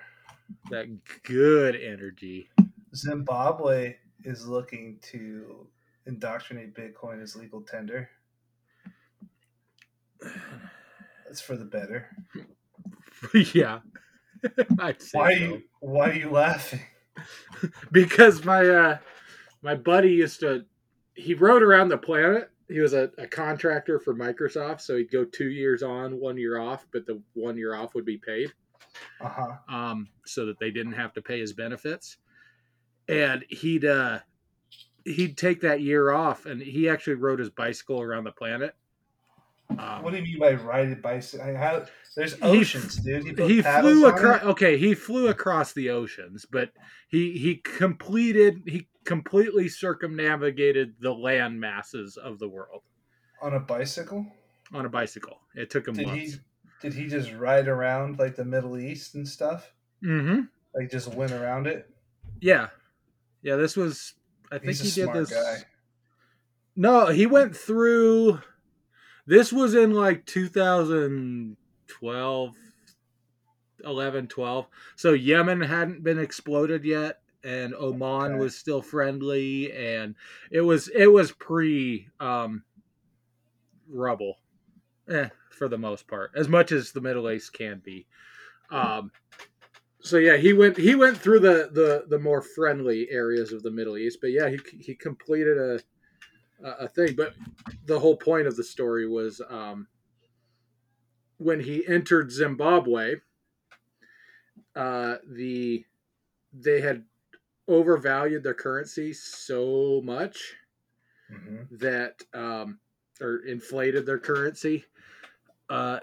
That good energy. Zimbabwe is looking to indoctrinate Bitcoin as legal tender. That's for the better. *laughs* yeah. *laughs* Why are you Why are you laughing? *laughs* because my uh my buddy used to he rode around the planet he was a, a contractor for microsoft so he'd go two years on one year off but the one year off would be paid Uh huh. um so that they didn't have to pay his benefits and he'd uh he'd take that year off and he actually rode his bicycle around the planet um, What do you mean by riding bicycle? How, there's He- oceans, dude. You put he flew across okay he flew across the oceans but he he completed he completely circumnavigated the land masses of the world on a bicycle. on a bicycle it took him Did months he? Did he just ride around like the Middle East and stuff? mm-hmm Like just went around it? yeah yeah this was i think he did this guy. no he went through this was in like 2012 11 12 so yemen hadn't been exploded yet and oman Okay. was still friendly and it was it was pre um rubble eh, for the most part as much as the middle east can be um so yeah he went he went through the the the more friendly areas of the middle east but yeah he he completed a a a thing but the whole point of the story was um when he entered zimbabwe uh the they had overvalued their currency so much Mm-hmm. that um, or inflated their currency. Uh,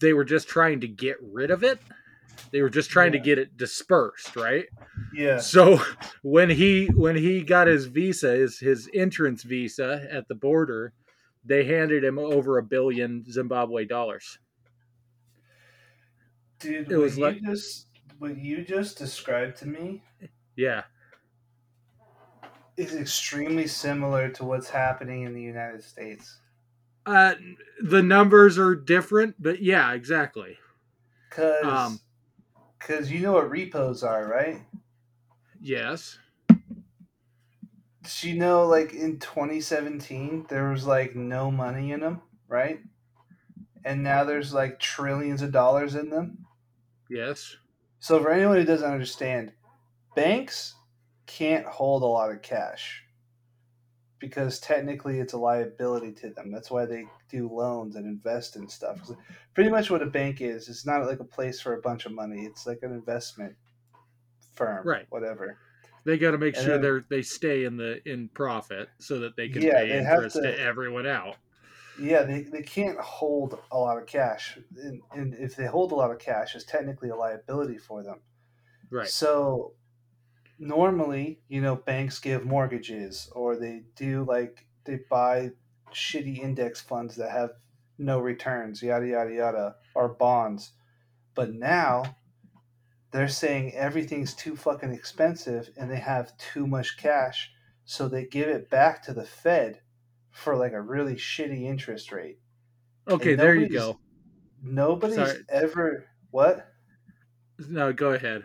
they were just trying to get rid of it. They were just trying to get it dispersed, right? Yeah. So when he when he got his visa, his his entrance visa at the border, they handed him over a billion Zimbabwe dollars. Dude, It was like- just what you just described to me Yeah, is extremely similar to what's happening in the United States. uh, the numbers are different, but yeah, exactly. Cause, Um, 'cause you know what repos are, right? Yes. So you know, like in 2017, there was like no money in them, right? And now there's like trillions of dollars in them. Yes. So for anyone who doesn't understand, banks can't hold a lot of cash because technically it's a liability to them. That's why they do loans and invest in stuff. Pretty much what a bank is, it's not like a place for a bunch of money. It's like an investment firm, Right. Whatever. They got to make And sure then- they're they stay in the in profit so that they can Yeah, pay they interest to, to- everyone out. Yeah, they, they can't hold a lot of cash, and, and if they hold a lot of cash, it's technically a liability for them. Right. So normally, you know, banks give mortgages or they do like they buy shitty index funds that have no returns, yada yada yada, or bonds. But now they're saying everything's too fucking expensive and they have too much cash, so they give it back to the Fed for like a really shitty interest rate. Okay, there you go. Nobody's Sorry. ever what? No, go ahead.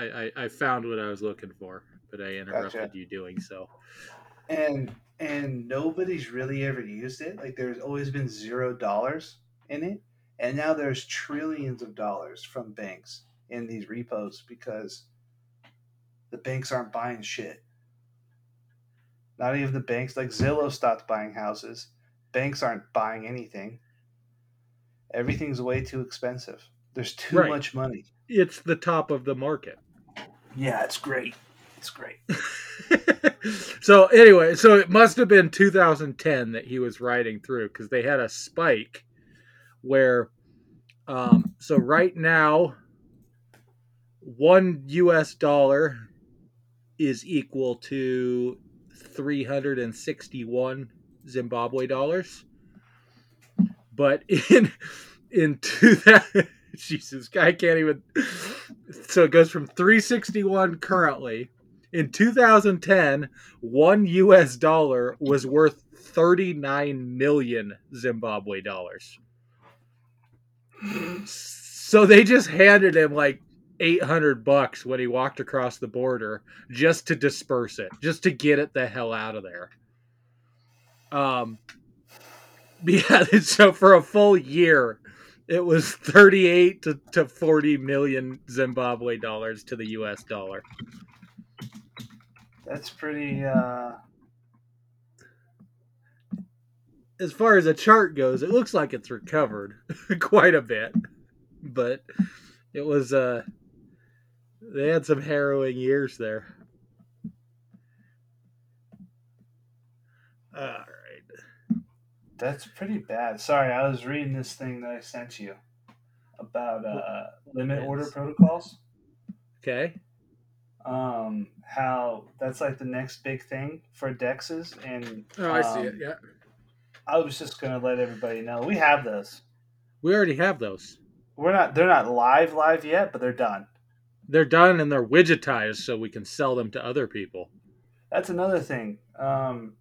I, I, I found what I was looking for, but I interrupted Gotcha. you doing so. and and nobody's really ever used it. Like there's always been zero dollars in it, and now there's trillions of dollars from banks in these repos because the banks aren't buying shit. Not even the banks. Like Zillow stopped buying houses. Banks aren't buying anything. Everything's way too expensive. There's too Right. much money. It's the top of the market. Yeah, it's great. It's great. *laughs* so anyway, so it must have been 2010 that he was riding through because they had a spike where, um, so right now, one U.S. dollar is equal to 361 Zimbabwe dollars, but in in 2000 *laughs* Jesus, I can't even. So it goes from 361 currently. In 2010, one US dollar was worth 39 million Zimbabwe dollars. So they just handed him like 800 bucks when he walked across the border just to disperse it, just to get it the hell out of there. Um, *laughs* yeah, *laughs* so for a full year, it was 38 to, to 40 million Zimbabwe dollars to the US dollar. That's pretty. uh As far as the chart goes, it looks like it's recovered *laughs* quite a bit. But it was uh they had some harrowing years there. Right. That's pretty bad. Sorry, I was reading this thing that I sent you about uh, limit order protocols. Okay. Um, how that's like the next big thing for dexes, and Oh, I see it. um, Yeah. I was just gonna let everybody know we have those. We already have those. We're not. They're not live live yet, but they're done. They're done and they're widgetized so we can sell them to other people. That's another thing. Um,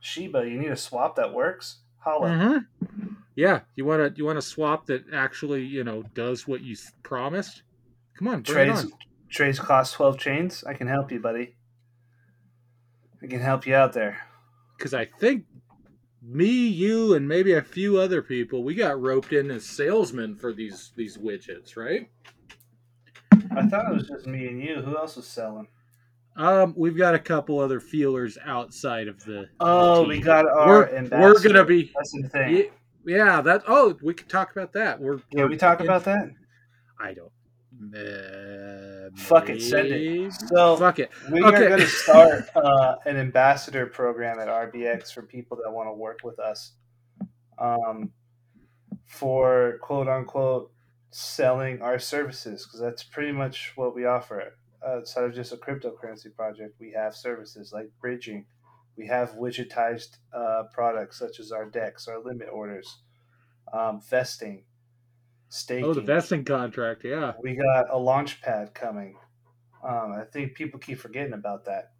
Shiba, you need a swap that works. Holla. Mm-hmm. Yeah, you want to you want to swap that actually you know does what you promised. Come on, bring Trades on. trades cost twelve chains. I can help you, buddy. I can help you out there. Because I think me, you, and maybe a few other people we got roped in as salesmen for these these widgets, right? I thought it was just me and you. Who else was selling? Um, we've got a couple other feelers outside of the. Oh, we got our We're, we're gonna be. That's the thing. Yeah, that. Oh, we could talk about that. We're Yeah, we talk about that. I don't. Uh, Fuck it, send it. So Fuck it. we Okay. are going to start *laughs* uh, an ambassador program at RBX for people that want to work with us, um, for quote unquote selling our services because that's pretty much what we offer. Outside of just a cryptocurrency project, we have services like bridging. We have widgetized uh, products such as our Dex, our limit orders, um, vesting, staking. Oh, the vesting contract. Yeah. We got a launch pad coming. Um, I think people keep forgetting about that.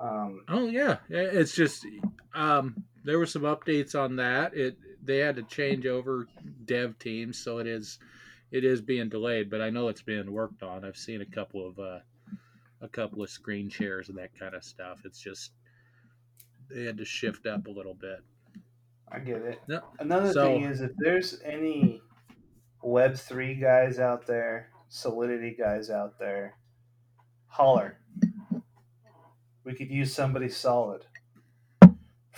Um, Oh yeah. Yeah, It's just um, there were some updates on that. It they had to change over dev teams, so it is it is being delayed. But I know it's being worked on. I've seen a couple of uh, a couple of screen shares and that kind of stuff. It's just they had to shift up a little bit. I get it. No, Another so- thing is if there's any Web three guys out there, Solidity guys out there, holler. We could use somebody solid.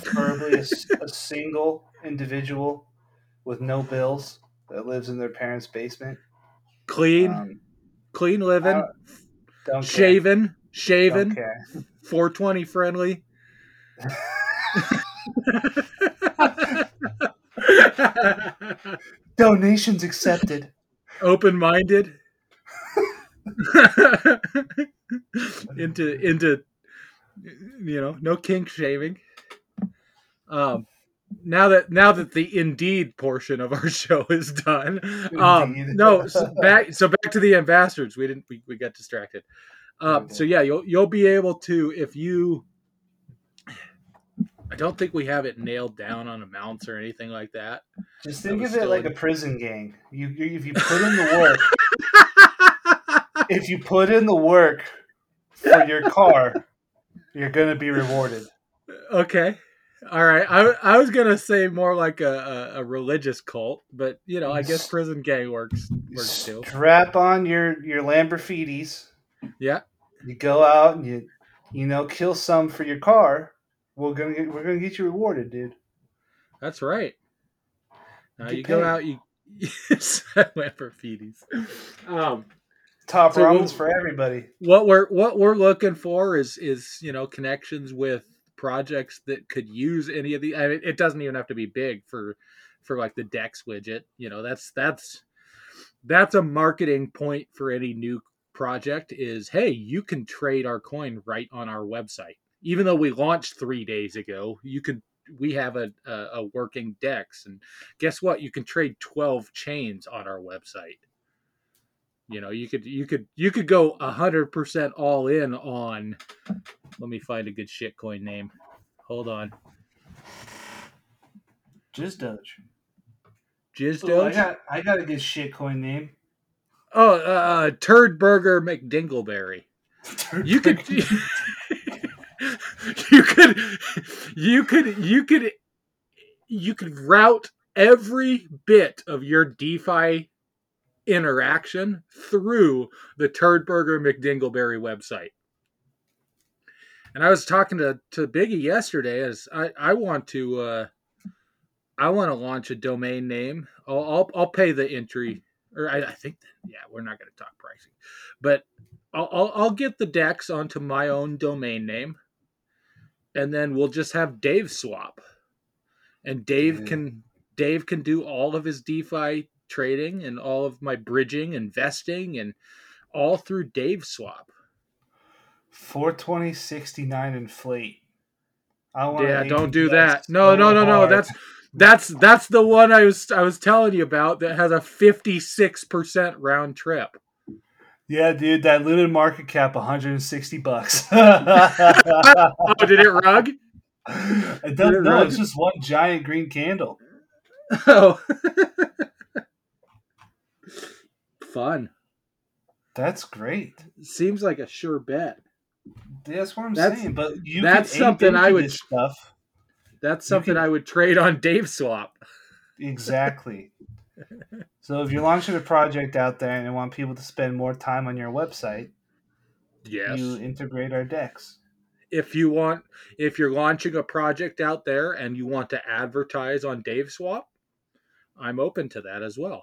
Preferably a single individual with no bills that lives in their parents' basement. Clean, Um, clean living, don't care. shaven, Don't shaven, care. 420 friendly. *laughs* Donations accepted. Open minded. *laughs* into into you know, no kink shaving. Um now that now that the indeed portion of our *laughs* show is done, um, no, so back so back to the ambassadors. We didn't we, we got distracted. Um, Okay. so yeah, you'll you'll be able to if you. I don't think we have it nailed down on amounts or anything like that. Just think of it like in- a prison gang. You, you if you put in the work, *laughs* if you put in the work for your car, you're gonna be rewarded. okay, all right. I I was gonna say more like a, a, a religious cult, but you know, I guess prison gang works works too. Strap on your your Lamborghinis. Yeah. You go out and you you know kill some for your car. We're gonna get, we're gonna get you rewarded, dude. That's right. Now you go out, you *laughs* Lamborghinis. Um, Top So for everybody. what we're what we're looking for is is you know connections with projects that could use any of the. I mean, it doesn't even have to be big for for like the Dex widget. You know, that's that's that's a marketing point for any new project. Is hey, you can trade our coin right on our website. Even though we launched three days ago, you can We have a, a, a working Dex, and guess what? You can trade twelve chains on our website. You know, you could you could you could go a hundred percent all in on. Let me find a good shitcoin name. Hold on, Just Doge. Jizz Oh, I got I got a good shitcoin name. Oh, uh, Turd Burger McDingleberry. You could, *laughs* you could, you could, you could, you could route every bit of your DeFi interaction through the Turd Burger McDingleberry website. And I was talking to, to Biggie yesterday as I, I want to uh, I want to launch a domain name. I'll I'll, I'll pay the entry or I, I think yeah we're not going to talk pricing, but I'll, I'll I'll get the Dex onto my own domain name, and then we'll just have Dave swap, and Dave can Dave can do all of his DeFi trading and all of my bridging, investing, and all through Dave swap. 420 69 inflate. I want Yeah, don't do that. No, no, no, no. That's that's that's the one I was I was telling you about that has a fifty six percent round trip. yeah, dude. That limited market cap, 160 bucks. *laughs* Oh, did it rug? it Did does it no. rug? It's just one giant green candle. Oh, *laughs* fun. That's great. Seems like a sure bet. That's what I'm That's- saying. But you that's something I would- stuff That's something can- I would trade on Dave Swap. exactly. *laughs* so if you're launching a project out there and you want people to spend more time on your website, Yes. you integrate our Dex. if you want if you're launching a project out there and you want to advertise on Dave Swap, I'm open to that as well.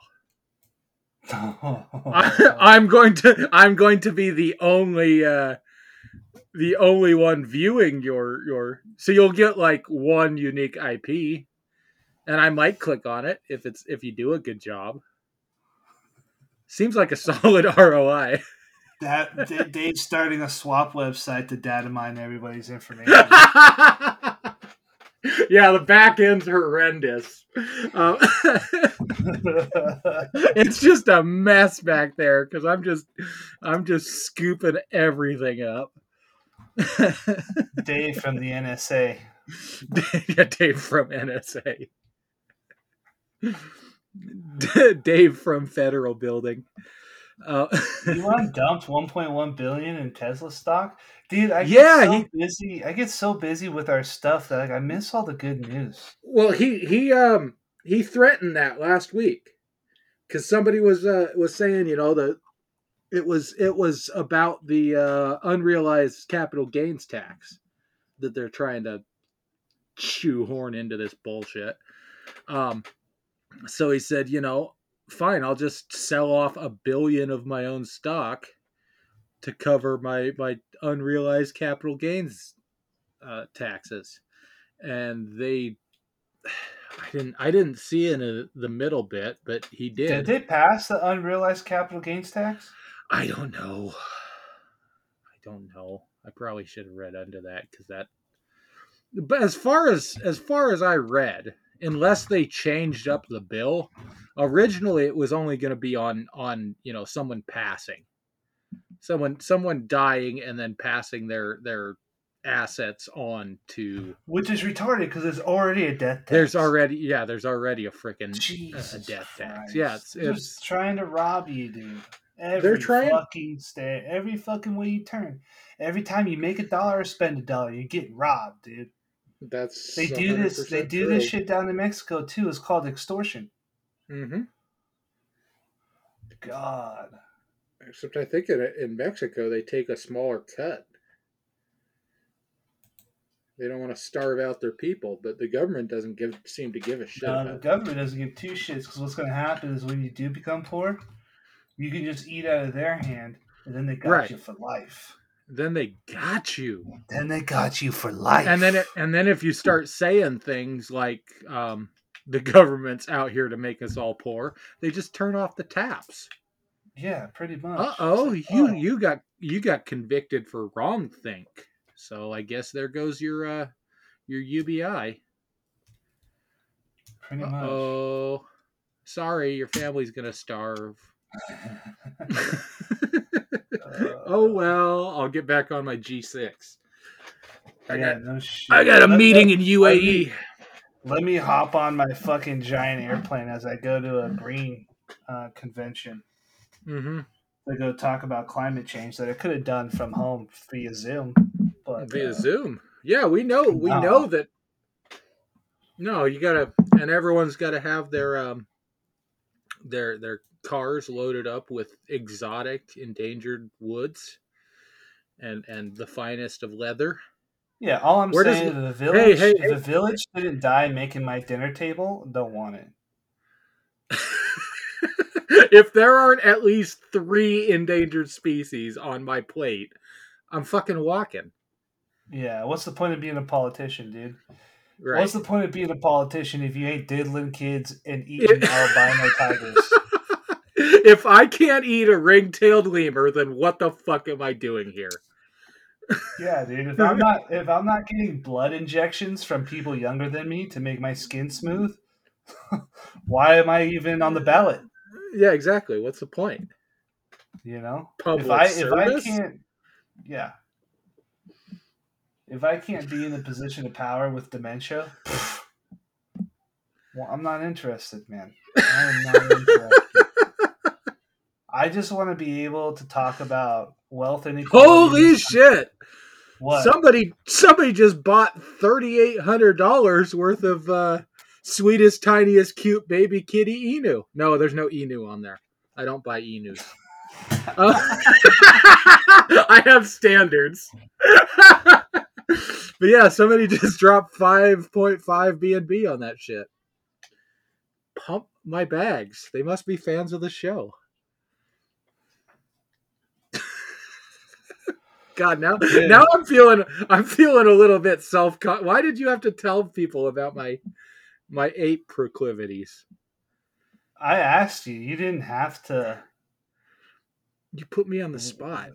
I, am going to I'm going to be the only uh the only one viewing your your so you'll get like one unique IP and I might click on it if it's if you do a good job. Seems like a *laughs* solid ROI. That Dave's starting a swap website to data mine everybody's *laughs* information. Yeah, the back end's horrendous. Um, *laughs* it's just a mess back there because I'm just I'm just scooping everything up. Dave from the NSA. *laughs* yeah, Dave from NSA. *laughs* Dave from Federal Building. Uh, Elon dumped 1.1 billion in Tesla stock, dude. I get yeah, so he, busy. I get so busy with our stuff that like, I miss all the good news. Well, he he um he threatened that last week because somebody was uh, was saying you know that it was it was about the uh, unrealized capital gains tax that they're trying to shoehorn into this bullshit. Um, so he said, you know, fine, I'll just sell off a billion of my own stock to cover my my unrealized capital gains uh, taxes, and they. I didn't. I didn't see in a, the middle bit, but he did. Did they pass the unrealized capital gains tax? I don't know. I don't know. I probably should have read under that because that. But as far as as far as I read, unless they changed up the bill, originally it was only going to be on on you know someone passing, someone someone dying and then passing their their assets on to which is retarded because there's already a death tax. There's already yeah, there's already a freaking a death Christ. tax. Yeah, it's, it's trying to rob you, dude. Every they're trying fucking stay, every fucking way you turn. Every time you make a dollar or spend a dollar, you get robbed, dude. That's they do this. They do true. this shit down in Mexico too. It's called extortion. Mm-hmm. God. Except I think in in Mexico they take a smaller cut. They don't want to starve out their people, but the government doesn't give seem to give a shit. The government doesn't give two shits because what's going to happen is when you do become poor, you can just eat out of their hand, and then they got right. you for life. Then they got you. Then they got you for life. And then, it, and then if you start saying things like um, the government's out here to make us all poor, they just turn off the taps. Yeah, pretty much. Uh oh, like, you oh. you got you got convicted for wrong think. So I guess there goes your uh your UBI. Pretty much. Oh, sorry, your family's gonna starve. *laughs* oh *laughs* well, I'll get back on my G6. I yeah, got no I got a let, meeting let, in UAE. Let me, let me, hop on my fucking giant airplane as I go to a green uh, convention. Mm-hmm. To go talk about climate change that I could have done from home via Zoom, but via uh, Zoom. Yeah, we know we no. know that. No, you gotta, and everyone's got to have their um, their their cars loaded up with exotic endangered woods and and the finest of leather. Yeah, all I'm Where saying is the village hey, hey, the hey, village didn't die making my dinner table, don't want it. *laughs* if there aren't at least three endangered species on my plate, I'm fucking walking. Yeah, what's the point of being a politician, dude? Right. What's the point of being a politician if you ain't diddling kids and eating albino tigers? *laughs* if I can't eat a ring-tailed lemur, then what the fuck am I doing here? yeah, dude. If *laughs* I'm not if I'm not getting blood injections from people younger than me to make my skin smooth, *laughs* why am I even on the ballot? Yeah, exactly. What's the point? You know, Public if I service? if I can't, yeah, if I can't be in the position of power with dementia, well, I'm not interested, man. I am not interested. I just want to be able to talk about wealth inequality. Holy shit! What? Somebody somebody just bought thirty eight hundred dollars worth of uh, sweetest, tiniest, cute baby kitty Enu. No, there's no Enu on there. I don't buy Enus. Uh, *laughs* I have standards. *laughs* but yeah, somebody *laughs* just dropped 5.5 BNB on that shit. Pump my bags. They must be fans of the show. God, now yeah. now I'm feeling I'm feeling a little bit self. Why did you have to tell people about my my ape proclivities? I asked you. You didn't have to. You put me on the spot.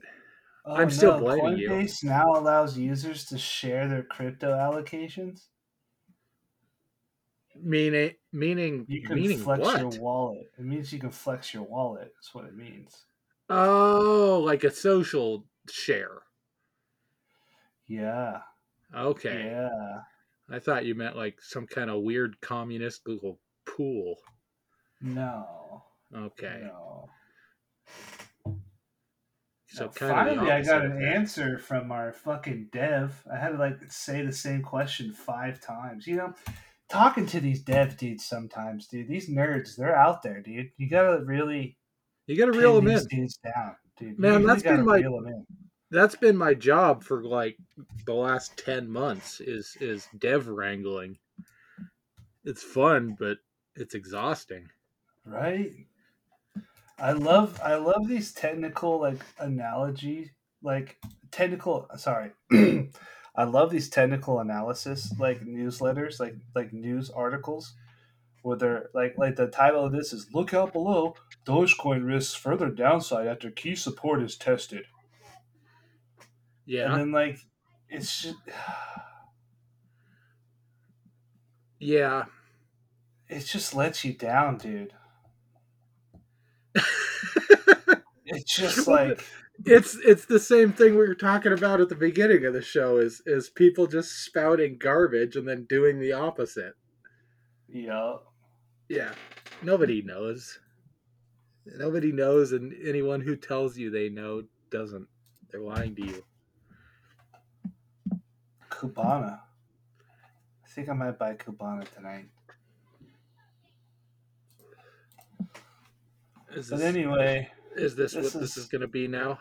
Oh, I'm still no. blaming Coinbase you. Coinbase now allows users to share their crypto allocations. Meaning, meaning, you can meaning flex what? your wallet. It means you can flex your wallet. That's what it means. Oh, like a social share. Yeah. Okay. Yeah. I thought you meant like some kind of weird communist Google pool. No. Okay. No. So finally, I got an answer from our fucking dev. I had to like say the same question five times. You know, talking to these dev dudes sometimes, dude. These nerds, they're out there, dude. You gotta really, you gotta reel them in. Dudes down, dude. Man, that's been my that's been my job for like the last ten months. Is is dev wrangling. It's fun, but it's exhausting. Right. I love I love these technical like analogy like technical sorry *clears throat* I love these technical analysis like newsletters, like like news articles, where they're like like the title of this is "Look out below: Dogecoin risks further downside after key support is tested." Yeah, and then like it's just, *sighs* yeah, it just lets you down, dude. *laughs* it's just like it's it's the same thing we were talking about at the beginning of the show is is people just spouting garbage and then doing the opposite. Yeah. Yeah. Nobody knows. Nobody knows and anyone who tells you they know doesn't. They're lying to you. Cubana. I think I might buy Cubana tonight. Is but anyway, is this, this what is, this is going to be now?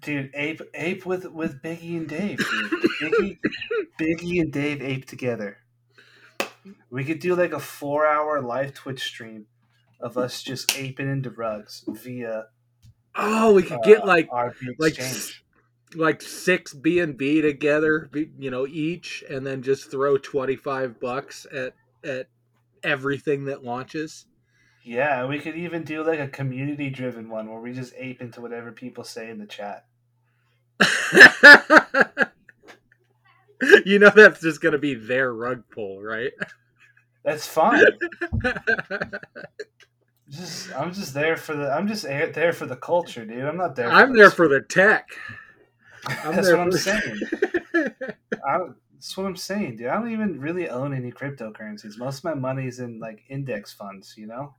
Dude, ape ape with with Biggie and Dave. Biggie, *laughs* Biggie and Dave ape together. We could do like a four hour live Twitch stream of us just aping into rugs via. Oh, we could uh, get like like like six BNB together, you know, each, and then just throw twenty five bucks at at everything that launches. Yeah, we could even do like a community driven one where we just ape into whatever people say in the chat. *laughs* you know that's just gonna be their rug pull, right? That's fine. *laughs* just I'm just there for the I'm just there for the culture, dude. I'm not there. I'm there for the tech. I'm that's what I'm saying. *laughs* I, that's what I'm saying, dude. I don't even really own any cryptocurrencies. Most of my money's in like index funds, you know.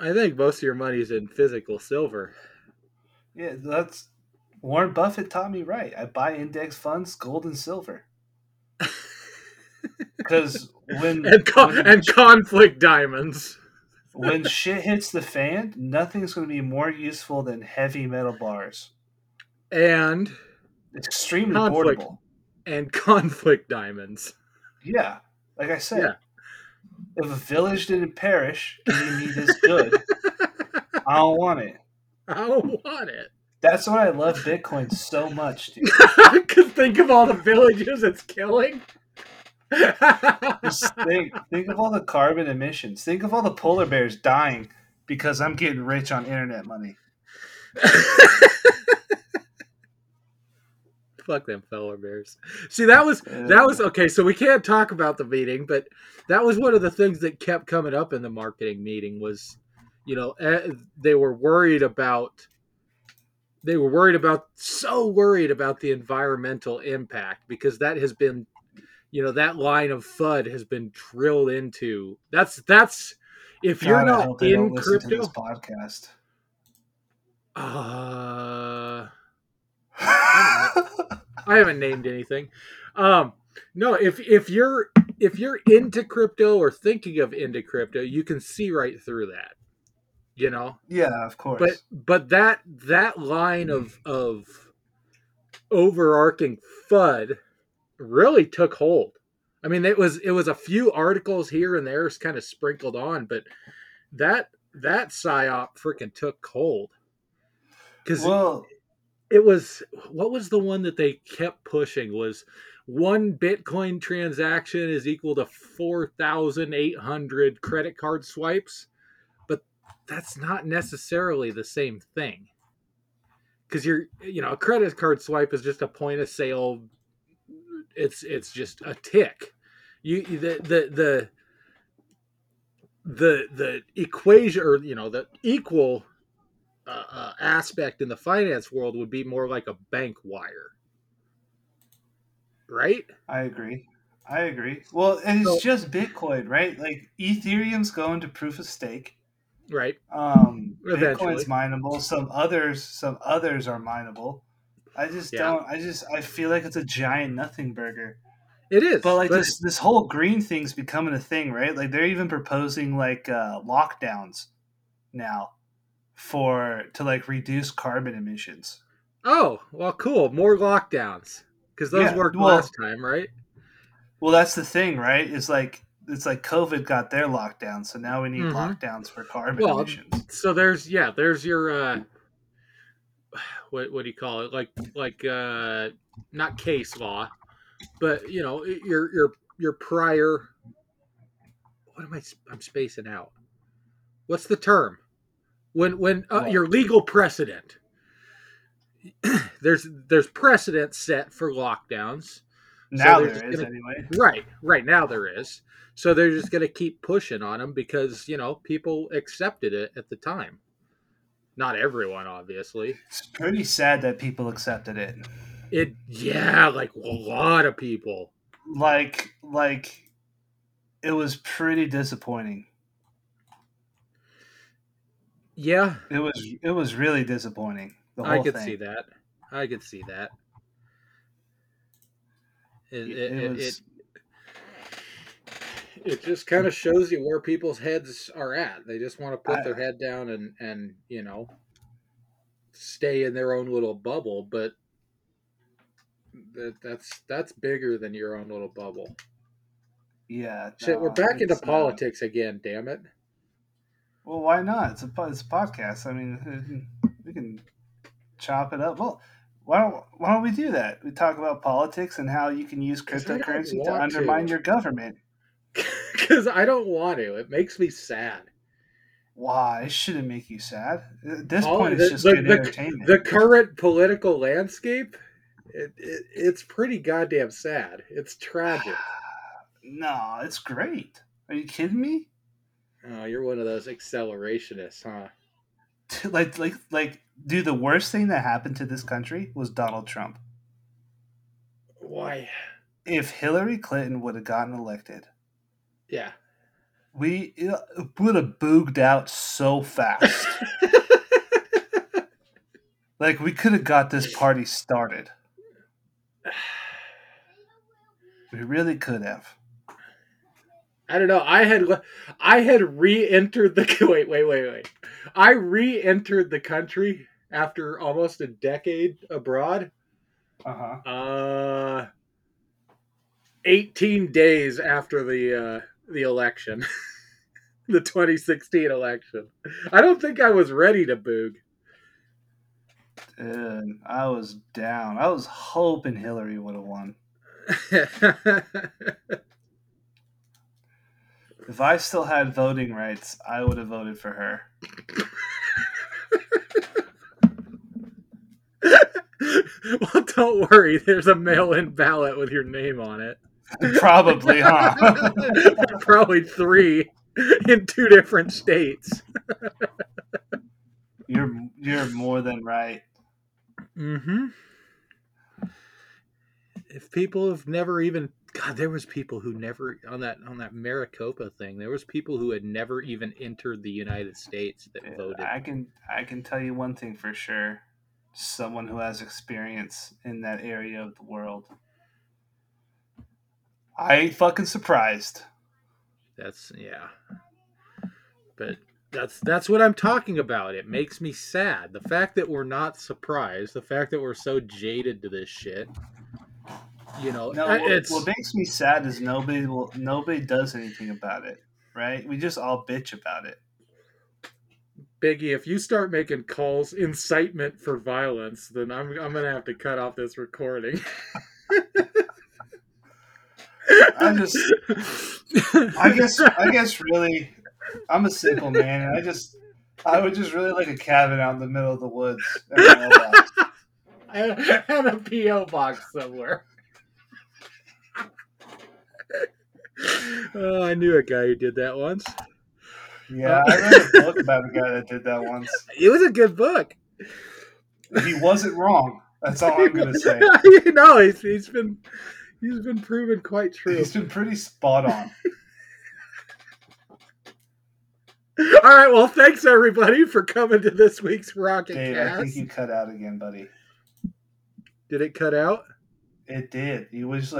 I think most of your money's in physical silver. Yeah, that's Warren Buffett taught me right. I buy index funds, gold and silver. *laughs* Because when and, con- when and conflict diamonds. when *laughs* shit hits the fan, nothing's going to be more useful than heavy metal bars. And extremely conflict, portable. And *laughs* conflict diamonds. Yeah, like I said, yeah. if a village didn't perish, and you need this good, I don't want it. *laughs* I don't want it. That's why I love Bitcoin so much, dude. *laughs* Because think of all the villages it's killing. Just think, think of all the carbon emissions. Think of all the polar bears dying because I'm getting rich on internet money. Fuck them polar bears. See, that was that was okay. So we can't talk about the meeting, but that was one of the things that kept coming up in the marketing meeting. Was you know eh, they were worried about they were worried about so worried about the environmental impact because that has been you know that line of FUD has been drilled into that's that's if God, you're not in crypto podcast uh I haven't named anything. Um no if if you're if you're into crypto or thinking of into crypto you can see right through that you know? Yeah of course. But but that that line of of overarching fud really took hold. I mean it was it was a few articles here and there kind of sprinkled on but that that psyop freaking took hold. Because well it was what was the one that they kept pushing was one Bitcoin transaction is equal to 4,800 credit card swipes, but that's not necessarily the same thing. Because you're, you know, a credit card swipe is just a point of sale. It's it's just a tick. You the the the the the equation or you know the equal uh, uh, aspect in the finance world would be more like a bank wire right? I agree. I agree. Well, and it's so, just Bitcoin, right? Like Ethereum's going to proof of stake. Right. Um Eventually. Bitcoin's mineable. Some others some others are mineable. I just yeah. don't I just I feel like it's a giant nothing burger. It is. But like but this this whole green thing's becoming a thing, right? Like they're even proposing like uh lockdowns now for to like reduce carbon emissions. Oh, well cool. More lockdowns because those yeah, worked well, last time, right? Well, that's the thing, right? It's like it's like COVID got their lockdown, so now we need mm-hmm. lockdowns for carbon well, emissions. So there's yeah, there's your uh, *sighs* what what do you call it? Like like uh, not case law, but you know your your your prior. What am I? I'm spacing out. What's the term? When when uh, your legal precedent *clears throat* there's there's precedent set for lockdowns. Now so there is gonna, anyway. Right, right now there is. So they're just going to keep pushing on them because you know people accepted it at the time. Not everyone, obviously. It's pretty sad that people accepted it. It yeah, like a lot of people. Like like it was pretty disappointing. Yeah. It was it was really disappointing. The whole thing I could thing. see that. I could see that. It it, it, was... it, it just kind of shows you where people's heads are at. They just want to put I, their head down and and you know stay in their own little bubble, but that that's that's bigger than your own little bubble. Yeah. Shit, no, we're back into politics again. Damn it. Well, why not? It's a it's a podcast. I mean, *laughs* we can chop it up. Well, why don't why don't we do that? We talk about politics and how you can use cryptocurrency to undermine to. your government. *laughs* Because I don't want to. It makes me sad. Why? It shouldn't make you sad. At this point, the, it's just the, good the, entertainment. The current political landscape, it, it, it's pretty goddamn sad. It's tragic. *sighs* no, it's great. Are you kidding me? Oh, you're one of those accelerationists, huh? *laughs* like like like dude the worst thing that happened to this country was donald trump. Why? If hillary clinton would have gotten elected yeah. we would have booged out so fast. *laughs* Like we could have got this party started. *sighs* We really could have I don't know. I had I had re-entered the *laughs* wait wait wait wait. I re-entered the country after almost a decade abroad. Uh-huh. Uh 18 days after the uh the election. *laughs* the 2016 election. I don't think I was ready to boog. Dude, I was down. I was hoping Hillary would have won. *laughs* If I still had voting rights, I would have voted for her. *laughs* well, don't worry. There's a mail-in ballot with your name on it. Probably, huh? *laughs* Probably three in two different states. *laughs* you're you're more than right. Mm-hmm. If people have never even God, there was people who never on that on that Maricopa thing. There was people who had never even entered the United States that voted. I can I can tell you one thing for sure. Someone who has experience in that area of the world. I ain't fucking surprised. That's yeah. But that's that's what I'm talking about. It makes me sad. The fact that we're not surprised, the fact that we're so jaded to this shit you know, no, uh, what, what makes me sad is nobody will nobody does anything about it. Right? We just all bitch about it. Biggie, if you start making calls incitement for violence, then I'm I'm gonna have to cut off this recording. I just, I guess, I guess, really, I'm a simple man, and I just, I would just really like a cabin out in the middle of the woods and *laughs* a PO box somewhere. Oh, I knew a guy who did that once. Yeah, uh, I read a book about a guy that did that once. *laughs* It was a good book. He wasn't wrong. That's all I'm gonna say. *laughs* you know, he's, he's been he's been proven quite true. He's been pretty spot on. *laughs* All right, well, thanks everybody for coming to this week's Rocket Dave, Cast. I think you cut out again, buddy. Did it cut out? It did. You was like.